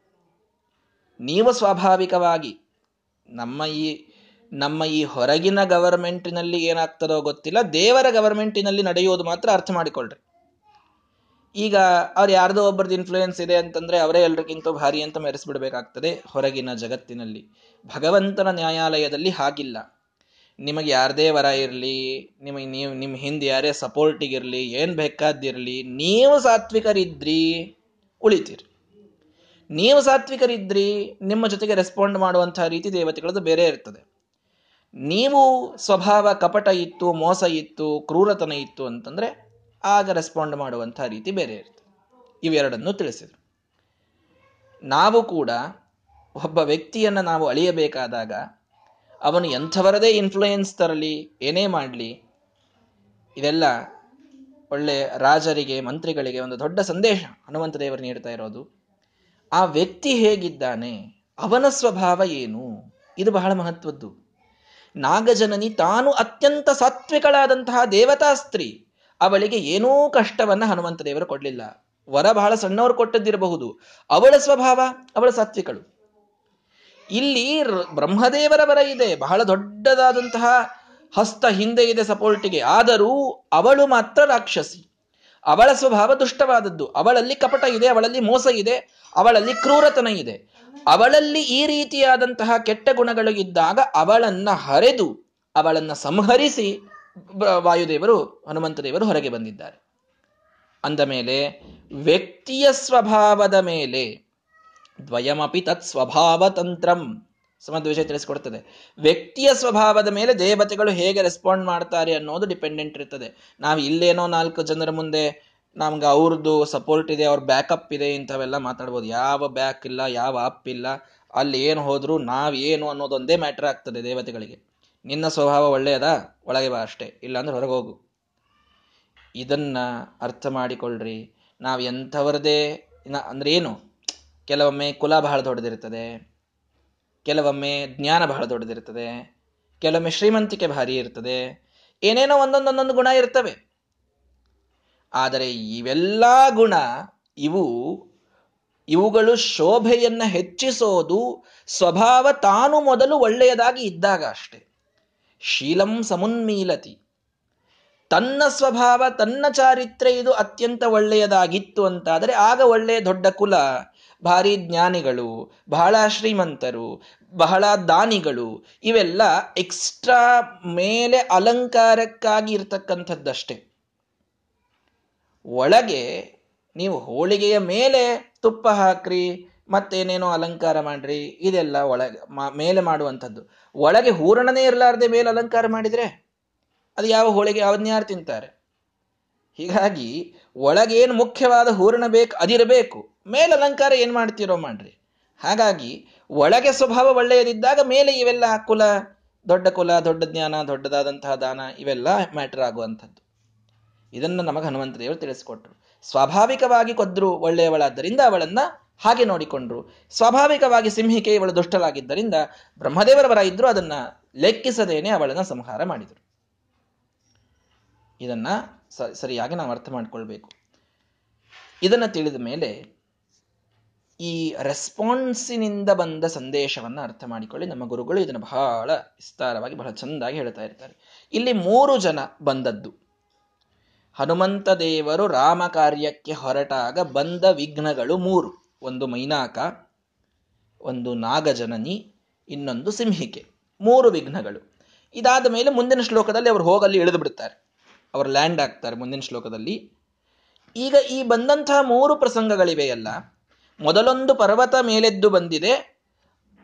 ನೀವು ಸ್ವಾಭಾವಿಕವಾಗಿ ನಮ್ಮ ಈ ನಮ್ಮ ಈ ಹೊರಗಿನ ಗವರ್ಮೆಂಟಿನಲ್ಲಿ ಏನಾಗ್ತದೋ ಗೊತ್ತಿಲ್ಲ. ದೇವರ ಗವರ್ಮೆಂಟಿನಲ್ಲಿ ನಡೆಯೋದು ಮಾತ್ರ ಅರ್ಥ ಮಾಡಿಕೊಳ್ಳ್ರಿ ಈಗ ಅವ್ರು ಯಾರ್ದೋ ಒಬ್ಬರದ್ದು ಇನ್ಫ್ಲೂಯೆನ್ಸ್ ಇದೆ ಅಂತಂದ್ರೆ ಅವರೇ ಎಲ್ರಿಗಿಂತ ಭಾರಿ ಅಂತ ಮೆರೆಸ್ಬಿಡ್ಬೇಕಾಗ್ತದೆ ಹೊರಗಿನ ಜಗತ್ತಿನಲ್ಲಿ. ಭಗವಂತನ ನ್ಯಾಯಾಲಯದಲ್ಲಿ ಹಾಗಿಲ್ಲ. ನಿಮಗೆ ಯಾರದೇ ವರ ಇರಲಿ ನಿಮಗೆ ನೀವು ನಿಮ್ಮ ಹಿಂದೆ ಯಾರೇ ಸಪೋರ್ಟಿಗಿರಲಿ ಏನು ಬೇಕಾದಿರಲಿ ನೀವು ಸಾತ್ವಿಕರಿದ್ರಿ, ಉಳಿತೀರಿ. ನೀವು ಸಾತ್ವಿಕರಿದ್ರಿ, ನಿಮ್ಮ ಜೊತೆಗೆ ರೆಸ್ಪಾಂಡ್ ಮಾಡುವಂತಹ ರೀತಿ ದೇವತೆಗಳದ್ದು ಬೇರೆ ಇರ್ತದೆ. ನೀವು ಸ್ವಭಾವ ಕಪಟ ಇತ್ತು, ಮೋಸ ಇತ್ತು, ಕ್ರೂರತನ ಇತ್ತು ಅಂತಂದ್ರೆ ಆಗ ರೆಸ್ಪಾಂಡ್ ಮಾಡುವಂಥ ರೀತಿ ಬೇರೆ ಇರ್ತದೆ ಇವೆರಡನ್ನು ತಿಳಿಸಿದರು. ನಾವು ಕೂಡ ಒಬ್ಬ ವ್ಯಕ್ತಿಯನ್ನು ನಾವು ಅಳಿಯಬೇಕಾದಾಗ ಅವನು ಎಂಥವರದೇ ಇನ್ಫ್ಲೂಯೆನ್ಸ್ ತರಲಿ, ಏನೇ ಮಾಡಲಿ, ಇದೆಲ್ಲ ಒಳ್ಳೆ ರಾಜರಿಗೆ, ಮಂತ್ರಿಗಳಿಗೆ ಒಂದು ದೊಡ್ಡ ಸಂದೇಶ ಹನುಮಂತ ದೇವರು ನೀಡ್ತಾ ಇರೋದು. ಆ ವ್ಯಕ್ತಿ ಹೇಗಿದ್ದಾನೆ, ಅವನ ಸ್ವಭಾವ ಏನು, ಇದು ಬಹಳ ಮಹತ್ವದ್ದು. ನಾಗಜನನಿ ತಾನು ಅತ್ಯಂತ ಸಾತ್ವಿಕಳಾದಂತಹ ದೇವತಾ ಸ್ತ್ರೀ ಅವಳಿಗೆ ಏನೂ ಕಷ್ಟವನ್ನ ಹನುಮಂತ ದೇವರು ಕೊಡಲಿಲ್ಲ. ವರ ಬಹಳ ಸಣ್ಣವರು ಕೊಟ್ಟದ್ದಿರಬಹುದು. ಅವಳ ಸ್ವಭಾವ, ಅವಳ ಸಾತ್ವಿಕಳು. ಇಲ್ಲಿ ಬ್ರಹ್ಮದೇವರ ವರ ಇದೆ. ಬಹಳ ದೊಡ್ಡದಾದಂತಹ ಹಸ್ತ ಹಿಂದೆ ಇದೆ ಸಪೋರ್ಟಿಗೆ. ಆದರೂ ಅವಳು ಮಾತ್ರ ರಾಕ್ಷಸಿ. ಅವಳ ಸ್ವಭಾವ ದುಷ್ಟವಾದದ್ದು. ಅವಳಲ್ಲಿ ಕಪಟ ಇದೆ, ಅವಳಲ್ಲಿ ಮೋಸ ಇದೆ, ಅವಳಲ್ಲಿ ಕ್ರೂರತನ ಇದೆ. ಅವಳಲ್ಲಿ ಈ ರೀತಿಯಾದಂತಹ ಕೆಟ್ಟ ಗುಣಗಳು ಇದ್ದಾಗ ಅವಳನ್ನ ಹರೆದು, ಅವಳನ್ನ ಸಂಹರಿಸಿ ವಾಯುದೇವರು ಹನುಮಂತ ದೇವರು ಹೊರಗೆ ಬಂದಿದ್ದಾರೆ. ಅಂದ ಮೇಲೆ ವ್ಯಕ್ತಿಯ ಸ್ವಭಾವದ ಮೇಲೆ ದ್ವಯಮಪಿ ತತ್ ಸ್ವಭಾವ ತಂತ್ರಂ ಸಮದ್ ವಿಷಯ ತಿಳಿಸ್ಕೊಡ್ತದೆ. ವ್ಯಕ್ತಿಯ ಸ್ವಭಾವದ ಮೇಲೆ ದೇವತೆಗಳು ಹೇಗೆ ರೆಸ್ಪಾಂಡ್ ಮಾಡ್ತಾರೆ ಅನ್ನೋದು ಡಿಪೆಂಡೆಂಟ್ ಇರ್ತದೆ. ನಾವು ಇಲ್ಲೇನೋ ನಾಲ್ಕು ಜನರ ಮುಂದೆ ನಮ್ಗೆ ಅವ್ರದ್ದು ಸಪೋರ್ಟ್ ಇದೆ, ಅವ್ರ ಬ್ಯಾಕಪ್ ಇದೆ ಇಂಥವೆಲ್ಲ ಮಾತಾಡ್ಬೋದು. ಯಾವ ಬ್ಯಾಕ್ ಇಲ್ಲ, ಯಾವ ಅಪ್ ಇಲ್ಲ, ಅಲ್ಲಿ ಏನು ಹೋದ್ರು ನಾವ್ ಏನು ಅನ್ನೋದೊಂದೇ ಮ್ಯಾಟರ್ ಆಗ್ತದೆ ದೇವತೆಗಳಿಗೆ. ನಿನ್ನ ಸ್ವಭಾವ ಒಳ್ಳೆಯದಾ? ಒಳಗೆ ಬಾ ಅಷ್ಟೇ. ಇಲ್ಲಾಂದ್ರೆ ಹೊರಗೆ ಹೋಗು. ಇದನ್ನ ಅರ್ಥ ಮಾಡಿಕೊಳ್ಳ್ರಿ ನಾವು ಎಂಥವರದೇ ಅಂದ್ರೆ ಏನು? ಕೆಲವೊಮ್ಮೆ ಕುಲ ಬಹಳ ದೊಡ್ಡದಿರ್ತದೆ. ಕೆಲವೊಮ್ಮೆ ಜ್ಞಾನ ಬಹಳ ದೊಡ್ಡದಿರ್ತದೆ. ಕೆಲವೊಮ್ಮೆ ಶ್ರೀಮಂತಿಕೆ ಭಾರಿ ಇರ್ತದೆ. ಏನೇನೋ ಒಂದೊಂದೊಂದೊಂದು ಗುಣ ಇರ್ತವೆ. ಆದರೆ ಇವೆಲ್ಲ ಗುಣ ಇವು, ಇವುಗಳು ಶೋಭೆಯನ್ನ ಹೆಚ್ಚಿಸೋದು ಸ್ವಭಾವ ತಾನು ಮೊದಲು ಒಳ್ಳೆಯದಾಗಿ ಇದ್ದಾಗ ಅಷ್ಟೆ. ಶೀಲಂ ಸಮುನ್ಮೀಲತಿ. ತನ್ನ ಸ್ವಭಾವ, ತನ್ನ ಚಾರಿತ್ರೆ ಇದು ಅತ್ಯಂತ ಒಳ್ಳೆಯದಾಗಿತ್ತು ಅಂತಾದರೆ ಆಗ ಒಳ್ಳೆಯ ದೊಡ್ಡ ಕುಲ, ಭಾರಿ ಜ್ಞಾನಿಗಳು, ಬಹಳ ಶ್ರೀಮಂತರು, ಬಹಳ ದಾನಿಗಳು, ಇವೆಲ್ಲ ಎಕ್ಸ್ಟ್ರಾ ಮೇಲೆ ಅಲಂಕಾರಕ್ಕಾಗಿ ಇರತಕ್ಕಂಥದ್ದಷ್ಟೇ. ಒಳಗೆ ನೀವು ಹೋಳಿಗೆಯ ಮೇಲೆ ತುಪ್ಪ ಹಾಕ್ರಿ ಮತ್ತೇನೇನೋ ಅಲಂಕಾರ ಮಾಡ್ರಿ, ಇದೆಲ್ಲ ಒಳಗೆ ಮೇಲೆ ಮಾಡುವಂಥದ್ದು. ಒಳಗೆ ಹೂರಣನೇ ಇರಲಾರ್ದೆ ಮೇಲೆ ಅಲಂಕಾರ ಮಾಡಿದರೆ ಅದು ಯಾವ ಹೋಳಿಗೆ ಯಾರು ತಿಂತಾರೆ? ಹೀಗಾಗಿ ಒಳಗೇನು ಮುಖ್ಯವಾದ ಹೂರಣ ಬೇಕು, ಅದಿರಬೇಕು, ಮೇಲೆ ಅಲಂಕಾರ ಏನು ಮಾಡ್ತೀರೋ ಮಾಡ್ರಿ. ಹಾಗಾಗಿ ಒಳಗೆ ಸ್ವಭಾವ ಒಳ್ಳೆಯದಿದ್ದಾಗ ಮೇಲೆ ಇವೆಲ್ಲ ಕುಲ, ದೊಡ್ಡ ಕುಲ, ದೊಡ್ಡ ಜ್ಞಾನ, ದೊಡ್ಡದಾದಂತಹ ದಾನ, ಇವೆಲ್ಲ ಮ್ಯಾಟರ್ ಆಗುವಂಥದ್ದು. ಇದನ್ನು ನಮಗೆ ಹನುಮಂತ ದೇವರು ತಿಳಿಸ್ಕೊಟ್ರು. ಸ್ವಾಭಾವಿಕವಾಗಿ ಕೊದ್ರು ಒಳ್ಳೆಯವಳಾದ್ದರಿಂದ ಅವಳನ್ನ ಹಾಗೆ ನೋಡಿಕೊಂಡ್ರು. ಸ್ವಾಭಾವಿಕವಾಗಿ ಸಿಂಹಿಕೆ ಇವಳು ದುಷ್ಟಲಾಗಿದ್ದರಿಂದ ಬ್ರಹ್ಮದೇವರ ವರ ಇದ್ರು ಅದನ್ನ ಲೆಕ್ಕಿಸದೇನೆ ಅವಳನ್ನ ಸಂಹಾರ ಮಾಡಿದರು. ಇದನ್ನ ಸರಿಯಾಗಿ ನಾವು ಅರ್ಥ ಮಾಡ್ಕೊಳ್ಬೇಕು. ಇದನ್ನ ತಿಳಿದ ಮೇಲೆ ಈ ರೆಸ್ಪಾನ್ಸಿನಿಂದ ಬಂದ ಸಂದೇಶವನ್ನ ಅರ್ಥ ಮಾಡಿಕೊಳ್ಳಿ. ನಮ್ಮ ಗುರುಗಳು ಇದನ್ನು ಬಹಳ ವಿಸ್ತಾರವಾಗಿ ಬಹಳ ಚಂದಾಗಿ ಹೇಳ್ತಾ ಇರ್ತಾರೆ. ಇಲ್ಲಿ ಮೂರು ಜನ ಬಂದದ್ದು. ಹನುಮಂತ ದೇವರು ರಾಮ ಕಾರ್ಯಕ್ಕೆ ಹೊರಟಾಗ ಬಂದ ವಿಘ್ನಗಳು ಮೂರು. ಒಂದು ಮೈನಾಕ, ಒಂದು ನಾಗಜನನಿ, ಇನ್ನೊಂದು ಸಿಂಹಿಕೆ, ಮೂರು ವಿಘ್ನಗಳು. ಇದಾದ ಮೇಲೆ ಮುಂದಿನ ಶ್ಲೋಕದಲ್ಲಿ ಅವರು ಹೋಗಲ್ಲಿ ಇಳಿದು ಬಿಡ್ತಾರೆ. ಅವರು ಲ್ಯಾಂಡ್ ಆಗ್ತಾರೆ ಮುಂದಿನ ಶ್ಲೋಕದಲ್ಲಿ. ಈಗ ಈ ಬಂದಂತಹ ಮೂರು ಪ್ರಸಂಗಗಳಿವೆಯಲ್ಲ, ಮೊದಲೊಂದು ಪರ್ವತ ಮೇಲೆದ್ದು ಬಂದಿದೆ.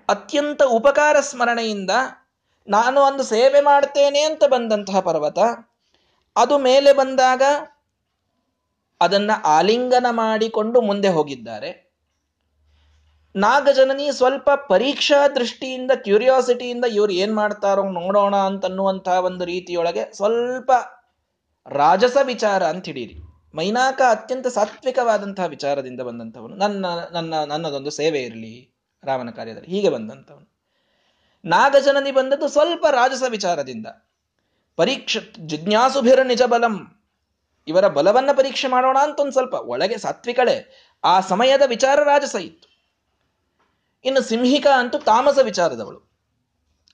ಅತ್ಯಂತ ಉಪಕಾರ ಸ್ಮರಣೆಯಿಂದ ನಾನು ಒಂದು ಸೇವೆ ಮಾಡ್ತೇನೆ ಅಂತ ಬಂದಂತಹ ಪರ್ವತ, ಅದು ಮೇಲೆ ಬಂದಾಗ ಅದನ್ನ ಆಲಿಂಗನ ಮಾಡಿಕೊಂಡು ಮುಂದೆ ಹೋಗಿದ್ದಾರೆ. ನಾಗಜನನಿ ಸ್ವಲ್ಪ ಪರೀಕ್ಷಾ ದೃಷ್ಟಿಯಿಂದ, ಕ್ಯೂರಿಯಾಸಿಟಿಯಿಂದ ಇವ್ರು ಏನ್ ಮಾಡ್ತಾರೋ ನೋಡೋಣ ಅಂತನ್ನುವಂತಹ ಒಂದು ರೀತಿಯೊಳಗೆ ಸ್ವಲ್ಪ ರಾಜಸ ವಿಚಾರ ಅಂತ ಹಿಡೀರಿ. ಮೈನಾಕ ಅತ್ಯಂತ ಸಾತ್ವಿಕವಾದಂತಹ ವಿಚಾರದಿಂದ ಬಂದಂಥವನು. ನನ್ನ ನನ್ನ, ನನ್ನದೊಂದು ಸೇವೆ ಇರಲಿ ರಾಮನ ಕಾರ್ಯದಲ್ಲಿ. ಹೀಗೆ ಬಂದಂಥವನು. ನಾಗಜನನಿ ಬಂದದ್ದು ಸ್ವಲ್ಪ ರಾಜಸ ವಿಚಾರದಿಂದ. ಪರೀಕ್ಷ, ಜಿಜ್ಞಾಸುಭಿರ ನಿಜ ಬಲಂ. ಇವರ ಬಲವನ್ನ ಪರೀಕ್ಷೆ ಮಾಡೋಣ ಅಂತ ಒಂದು ಸ್ವಲ್ಪ. ಒಳಗೆ ಸಾತ್ವಿಕಳೆ. ಆ ಸಮಯದ ವಿಚಾರ ರಾಜಸ ಇತ್ತು. ಇನ್ನು ಸಿಂಹಿಕ ಅಂತೂ ತಾಮಸ ವಿಚಾರದವಳು.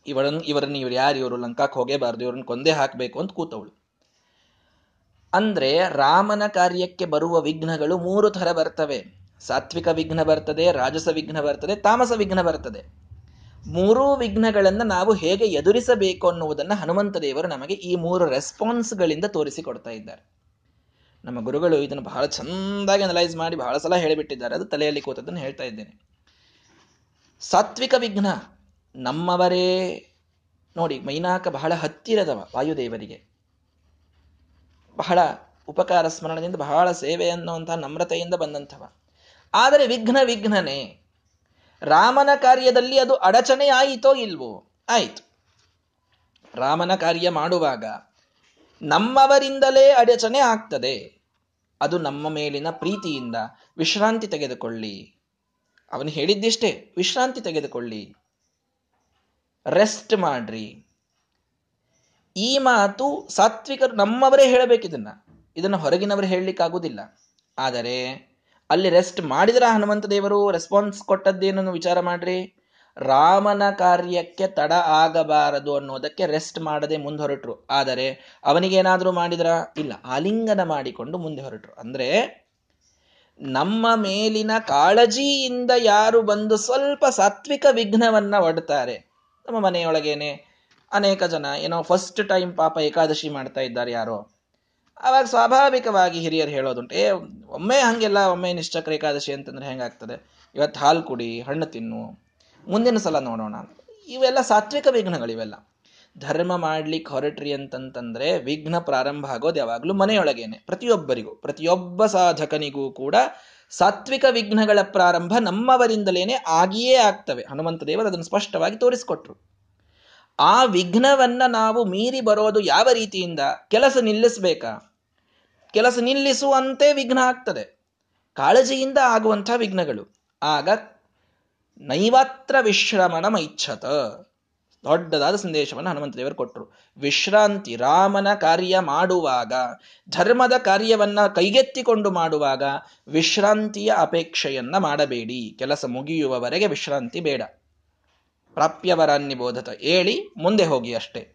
ಇವರನ್ನು ಇವರನ್ನು ಇವರು ಯಾರು, ಇವರು ಲಂಕಾಕ್ ಹೋಗೇಬಾರ್ದು, ಇವರನ್ನ ಕೊಂದೇ ಹಾಕಬೇಕು ಅಂತ ಕೂತವಳು. ಅಂದ್ರೆ ರಾಮನ ಕಾರ್ಯಕ್ಕೆ ಬರುವ ವಿಘ್ನಗಳು ಮೂರು ಥರ ಬರ್ತವೆ. ಸಾತ್ವಿಕ ವಿಘ್ನ ಬರ್ತದೆ, ರಾಜಸ ವಿಘ್ನ ಬರ್ತದೆ, ತಾಮಸ ವಿಘ್ನ ಬರ್ತದೆ. ಮೂರೂ ವಿಘ್ನಗಳನ್ನು ನಾವು ಹೇಗೆ ಎದುರಿಸಬೇಕು ಅನ್ನುವುದನ್ನು ಹನುಮಂತ ದೇವರು ನಮಗೆ ಈ ಮೂರು ರೆಸ್ಪಾನ್ಸ್ಗಳಿಂದ ತೋರಿಸಿಕೊಡ್ತಾ ಇದ್ದಾರೆ. ನಮ್ಮ ಗುರುಗಳು ಇದನ್ನು ಬಹಳ ಚೆಂದಾಗಿ ಅನಲೈಸ್ ಮಾಡಿ ಬಹಳ ಸಲ ಹೇಳಿಬಿಟ್ಟಿದ್ದಾರೆ. ಅದು ತಲೆಯಲ್ಲಿ ಕೂತದನ್ನು ಹೇಳ್ತಾ ಇದ್ದೇನೆ. ಸಾತ್ವಿಕ ವಿಘ್ನ ನಮ್ಮವರೇ. ನೋಡಿ, ಮೈನಾಕ ಬಹಳ ಹತ್ತಿರದವ ವಾಯುದೇವರಿಗೆ. ಬಹಳ ಉಪಕಾರ ಸ್ಮರಣದಿಂದ ಬಹಳ ಸೇವೆ ಅನ್ನುವಂತಹ ನಮ್ರತೆಯಿಂದ ಬಂದಂಥವ. ಆದರೆ ವಿಘ್ನ ವಿಘ್ನನೇ. ರಾಮನ ಕಾರ್ಯದಲ್ಲಿ ಅದು ಅಡಚಣೆ ಆಯಿತೋ ಇಲ್ವೋ? ಆಯಿತು. ರಾಮನ ಕಾರ್ಯ ಮಾಡುವಾಗ ನಮ್ಮವರಿಂದಲೇ ಅಡಚಣೆ ಆಗ್ತದೆ. ಅದು ನಮ್ಮ ಮೇಲಿನ ಪ್ರೀತಿಯಿಂದ ವಿಶ್ರಾಂತಿ ತೆಗೆದುಕೊಳ್ಳಿ. ಅವನು ಹೇಳಿದ್ದಿಷ್ಟೇ, ವಿಶ್ರಾಂತಿ ತೆಗೆದುಕೊಳ್ಳಿ. ರೆಸ್ಟ್ ಮಾಡ್ರಿ. ಈ ಮಾತು ಸಾತ್ವಿಕರು ನಮ್ಮವರೇ ಹೇಳಬೇಕು ಇದನ್ನ. ಹೊರಗಿನವರು ಹೇಳಲಿಕ್ಕಾಗುವುದಿಲ್ಲ. ಆದರೆ, ಅಲ್ಲಿ ರೆಸ್ಟ್ ಮಾಡಿದ್ರ ಹನುಮಂತ ದೇವರು ರೆಸ್ಪಾನ್ಸ್ ಕೊಟ್ಟದ್ದೇನನ್ನು ವಿಚಾರ ಮಾಡ್ರಿ. ರಾಮನ ಕಾರ್ಯಕ್ಕೆ ತಡ ಆಗಬಾರದು ಅನ್ನೋದಕ್ಕೆ ರೆಸ್ಟ್ ಮಾಡದೆ ಮುಂದೆ ಹೊರಟರು. ಆದರೆ, ಅವನಿಗೇನಾದರೂ ಮಾಡಿದ್ರ? ಇಲ್ಲ, ಆಲಿಂಗನ ಮಾಡಿಕೊಂಡು ಮುಂದೆ ಹೊರಟರು. ಅಂದ್ರೆ ನಮ್ಮ ಮೇಲಿನ ಕಾಳಜಿಯಿಂದ ಯಾರು ಬಂದು ಸ್ವಲ್ಪ ಸಾತ್ವಿಕ ವಿಘ್ನವನ್ನ ಒಡ್ತಾರೆ. ನಮ್ಮ ಮನೆಯೊಳಗೇನೆ ಅನೇಕ ಜನ, ಏನೋ ಫಸ್ಟ್ ಟೈಮ್ ಪಾಪ ಏಕಾದಶಿ ಮಾಡ್ತಾ ಇದ್ದಾರೆ ಯಾರೋ. ಅವಾಗ ಸ್ವಾಭಾವಿಕವಾಗಿ ಹಿರಿಯರು ಹೇಳೋದುಂಟು, ಏ, ಒಮ್ಮೆ ಹಂಗೆಲ್ಲ, ಒಮ್ಮೆ ನಿಶ್ಚಕ್ರ ಏಕಾದಶಿ ಅಂತಂದ್ರೆ ಹೆಂಗಾಗ್ತದೆ? ಇವತ್ತು ಹಾಲು ಕುಡಿ, ಹಣ್ಣು ತಿನ್ನು, ಮುಂದಿನ ಸಲ ನೋಡೋಣ ಇವೆಲ್ಲ ಸಾತ್ವಿಕ ವಿಘ್ನಗಳು ಇವೆಲ್ಲ ಧರ್ಮ ಮಾಡ್ಲಿಕ್ಕೆ ಹೊರಟ್ರಿ ಅಂತಂತಂದ್ರೆ ವಿಘ್ನ ಪ್ರಾರಂಭ ಆಗೋದು ಯಾವಾಗಲೂ ಮನೆಯೊಳಗೇನೆ. ಪ್ರತಿಯೊಬ್ಬರಿಗೂ, ಪ್ರತಿಯೊಬ್ಬ ಸಾಧಕನಿಗೂ ಕೂಡ ಸಾತ್ವಿಕ ವಿಘ್ನಗಳ ಪ್ರಾರಂಭ ನಮ್ಮವರಿಂದಲೇನೆ ಆಗಿಯೇ ಆಗ್ತವೆ. ಹನುಮಂತ ದೇವರು ಅದನ್ನು ಸ್ಪಷ್ಟವಾಗಿ ತೋರಿಸಿಕೊಟ್ರು. ಆ ವಿಘ್ನವನ್ನ ನಾವು ಮೀರಿ ಬರೋದು ಯಾವ ರೀತಿಯಿಂದ? ಕೆಲಸ ನಿಲ್ಲಿಸ್ಬೇಕಾ? ಕೆಲಸ ನಿಲ್ಲಿಸುವಂತೆ ವಿಘ್ನ ಆಗ್ತದೆ. ಕಾಳಜಿಯಿಂದ ಆಗುವಂತಹ ವಿಘ್ನಗಳು. ಆಗ ನೈವಾತ್ರ ವಿಶ್ರಮಣ ಮೈಚ್ಛತ ದೊಡ್ಡದಾದ ಸಂದೇಶವನ್ನು ಹನುಮಂತ ದೇವರು ಕೊಟ್ಟರು ವಿಶ್ರಾಂತಿ ರಾಮನ ಕಾರ್ಯ ಮಾಡುವಾಗ, ಧರ್ಮದ ಕಾರ್ಯವನ್ನ ಕೈಗೆತ್ತಿಕೊಂಡು ಮಾಡುವಾಗ ವಿಶ್ರಾಂತಿಯ ಅಪೇಕ್ಷೆಯನ್ನ ಮಾಡಬೇಡಿ. ಕೆಲಸ ಮುಗಿಯುವವರೆಗೆ ವಿಶ್ರಾಂತಿ ಬೇಡ. ಪ್ರಾಪ್ಯವರಾನ್ನಿಬೋಧತ ಹೇಳಿ ಮುಂದೆ ಹೋಗಿ ಅಷ್ಟೇ.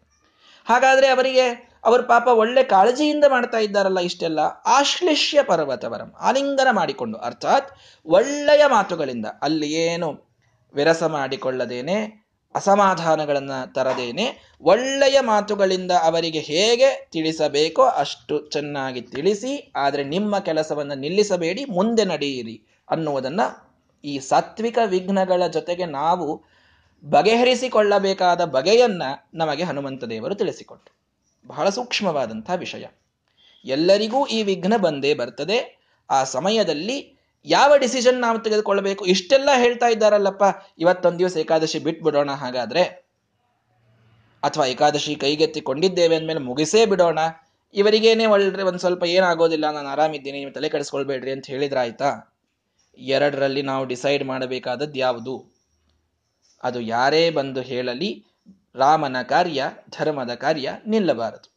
ಹಾಗಾದ್ರೆ ಅವರಿಗೆ, ಅವರು ಪಾಪ ಒಳ್ಳೆ ಕಾಳಜಿಯಿಂದ ಮಾಡ್ತಾ ಇದ್ದಾರಲ್ಲ ಇಷ್ಟೆಲ್ಲ. ಆಶ್ಲಿಷ್ಯ ಪರ್ವತವರಂ. ಆಲಿಂಗನ ಮಾಡಿಕೊಂಡು, ಅರ್ಥಾತ್ ಒಳ್ಳೆಯ ಮಾತುಗಳಿಂದ. ಅಲ್ಲಿ ಏನು ವಿರಸ ಮಾಡಿಕೊಳ್ಳದೇನೆ ಅಸಮಾಧಾನಗಳನ್ನು ತರದೇನೆ ಒಳ್ಳೆಯ ಮಾತುಗಳಿಂದ ಅವರಿಗೆ ಹೇಗೆ ತಿಳಿಸಬೇಕೋ ಅಷ್ಟು ಚೆನ್ನಾಗಿ ತಿಳಿಸಿ, ಆದರೆ ನಿಮ್ಮ ಕೆಲಸವನ್ನು ನಿಲ್ಲಿಸಬೇಡಿ, ಮುಂದೆ ನಡೆಯಿರಿ ಅನ್ನುವುದನ್ನು ಈ ಸಾತ್ವಿಕ ವಿಘ್ನಗಳ ಜೊತೆಗೆ ನಾವು ಬಗೆಹರಿಸಿಕೊಳ್ಳಬೇಕಾದ ಬಗೆಯನ್ನ ನಮಗೆ ಹನುಮಂತ ದೇವರು ತಿಳಿಸಿಕೊಟ್ಟರು ಬಹಳ ಸೂಕ್ಷ್ಮವಾದಂತಹ ವಿಷಯ. ಎಲ್ಲರಿಗೂ ಈ ವಿಘ್ನ ಬಂದೇ ಬರ್ತದೆ. ಆ ಸಮಯದಲ್ಲಿ ಯಾವ ಡಿಸಿಷನ್ ನಾವು ತೆಗೆದುಕೊಳ್ಳಬೇಕು? ಇಷ್ಟೆಲ್ಲ ಹೇಳ್ತಾ ಇದ್ದಾರಲ್ಲಪ್ಪ. ಇವತ್ತೊಂದು ದಿವಸ ಏಕಾದಶಿ ಬಿಟ್ಬಿಡೋಣ ಹಾಗಾದ್ರೆ. ಅಥವಾ ಏಕಾದಶಿ ಕೈಗೆತ್ತಿಕೊಂಡಿದ್ದೇವೆ ಅಂದಮೇಲೆ ಮುಗಿಸೇ ಬಿಡೋಣ. ಇವರಿಗೇನೆ ಒಳ್ಳೆ ಒಂದ್ ಸ್ವಲ್ಪ ಏನಾಗೋದಿಲ್ಲ, ನಾನು ಆರಾಮಿದ್ದೀನಿ, ನೀವು ತಲೆ ಕೆಡಿಸ್ಕೊಳ್ಬೇಡ್ರಿ ಅಂತ ಹೇಳಿದ್ರ ಆಯ್ತಾ ಎರಡರಲ್ಲಿ ನಾವು ಡಿಸೈಡ್ ಮಾಡಬೇಕಾದದ್ದು ಯಾವುದು? ಅದು ಯಾರೇ ಬಂದು ಹೇಳಲಿ, ರಾಮನ ಕಾರ್ಯ, ಧರ್ಮದ ಕಾರ್ಯ ನಿಲ್ಲಬಾರದು.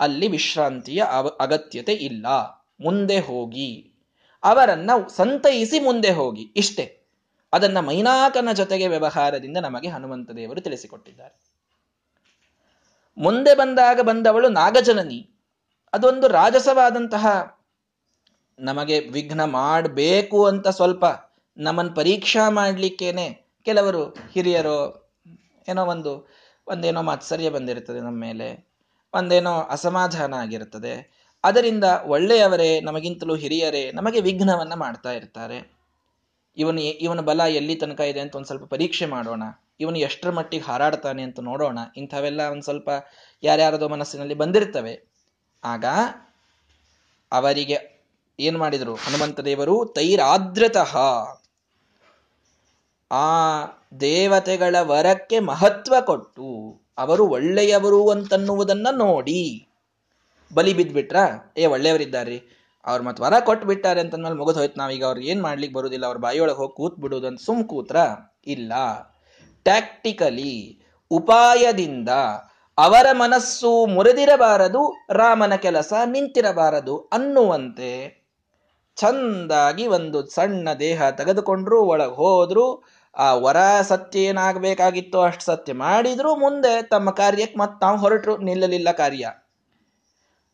ಅಲ್ಲಿ ವಿಶ್ರಾಂತಿಯ ಅಗತ್ಯತೆ ಇಲ್ಲ. ಮುಂದೆ ಹೋಗಿ. ಅವರನ್ನ ಸಂತೈಸಿ ಮುಂದೆ ಹೋಗಿ. ಇಷ್ಟೇ. ಅದನ್ನ ಮೈನಾಕನ ಜೊತೆಗೆ ವ್ಯವಹಾರದಿಂದ ನಮಗೆ ಹನುಮಂತ ದೇವರು ತಿಳಿಸಿಕೊಟ್ಟಿದ್ದಾರೆ. ಮುಂದೆ ಬಂದಾಗ ಬಂದವಳು ನಾಗಜನನಿ. ಅದೊಂದು ರಾಜಸವಾದಂತಹ ನಮಗೆ ವಿಘ್ನ ಮಾಡಬೇಕು ಅಂತ ಸ್ವಲ್ಪ ನಮ್ಮನ್ನು ಪರೀಕ್ಷಾ ಮಾಡಲಿಕ್ಕೇನೆ ಕೆಲವರು ಹಿರಿಯರು ಏನೋ ಒಂದು, ಒಂದೇನೋ ಮಾತ್ಸರ್ಯ ಬಂದಿರುತ್ತದೆ ನಮ್ಮ ಮೇಲೆ, ಒಂದೇನೋ ಅಸಮಾಧಾನ ಆಗಿರುತ್ತದೆ. ಅದರಿಂದ ಒಳ್ಳೆಯವರೇ, ನಮಗಿಂತಲೂ ಹಿರಿಯರೇ, ನಮಗೆ ವಿಘ್ನವನ್ನ ಮಾಡ್ತಾ ಇರ್ತಾರೆ. ಇವನು ಇವನ ಬಲ ಎಲ್ಲಿ ತನಕ ಇದೆ ಅಂತ ಒಂದು ಸ್ವಲ್ಪ ಪರೀಕ್ಷೆ ಮಾಡೋಣ. ಇವನು ಎಷ್ಟರ ಮಟ್ಟಿಗೆ ಹಾರಾಡ್ತಾನೆ ಅಂತ ನೋಡೋಣ. ಇಂಥವೆಲ್ಲ ಒಂದು ಸ್ವಲ್ಪ ಯಾರ್ಯಾರದೋ ಮನಸ್ಸಿನಲ್ಲಿ ಬಂದಿರ್ತವೆ. ಆಗ ಅವರಿಗೆ ಏನ್ ಮಾಡಿದರು? ಹನುಮಂತ ದೇವರು, ತೈರಾದ್ರತಃ ಆ ದೇವತೆಗಳ ವರಕ್ಕೆ ಮಹತ್ವ ಕೊಟ್ಟು ಅವರು ಒಳ್ಳೆಯವರು ಅಂತನ್ನುವುದನ್ನ ನೋಡಿ. ಬಲಿ ಬಿದ್ಬಿಟ್ರ? ಏ, ಒಳ್ಳೆಯವರಿದ್ದಾರ್ರಿ. ಅವ್ರು ಮತ್ತೆ ವರ ಕೊಟ್ಟು ಬಿಟ್ಟಾರೆ ಅಂತಂದ್ಮೇಲೆ ಮುಗಿದು ಹೋಯ್ತು ನಾವೀಗ. ಅವ್ರು ಏನು ಮಾಡ್ಲಿಕ್ಕೆ ಬರೋದಿಲ್ಲ. ಅವ್ರ ಬಾಯಿಯೊಳಗೆ ಹೋಗಿ ಕೂತ್ ಬಿಡುದು ಅಂತ ಸುಮ್ ಕೂತ್ರ? ಇಲ್ಲ. ಟ್ಯಾಕ್ಟಿಕಲಿ ಉಪಾಯದಿಂದ ಅವರ ಮನಸ್ಸು ಮುರಿದಿರಬಾರದು, ರಾಮನ ಕೆಲಸ ನಿಂತಿರಬಾರದು ಅನ್ನುವಂತೆ ಚಂದಾಗಿ ಒಂದು ಸಣ್ಣ ದೇಹ ತೆಗೆದುಕೊಂಡ್ರು, ಒಳಗೆ ಹೋದ್ರು. ಆ ವರ ಸತ್ಯ ಏನಾಗಬೇಕಾಗಿತ್ತು ಅಷ್ಟು ಸತ್ಯ ಮಾಡಿದ್ರು. ಮುಂದೆ ತಮ್ಮ ಕಾರ್ಯಕ್ಕೆ ಮತ್ತೆ ತಾವು ಹೊರಟರು. ನಿಲ್ಲಲಿಲ್ಲ ಕಾರ್ಯ.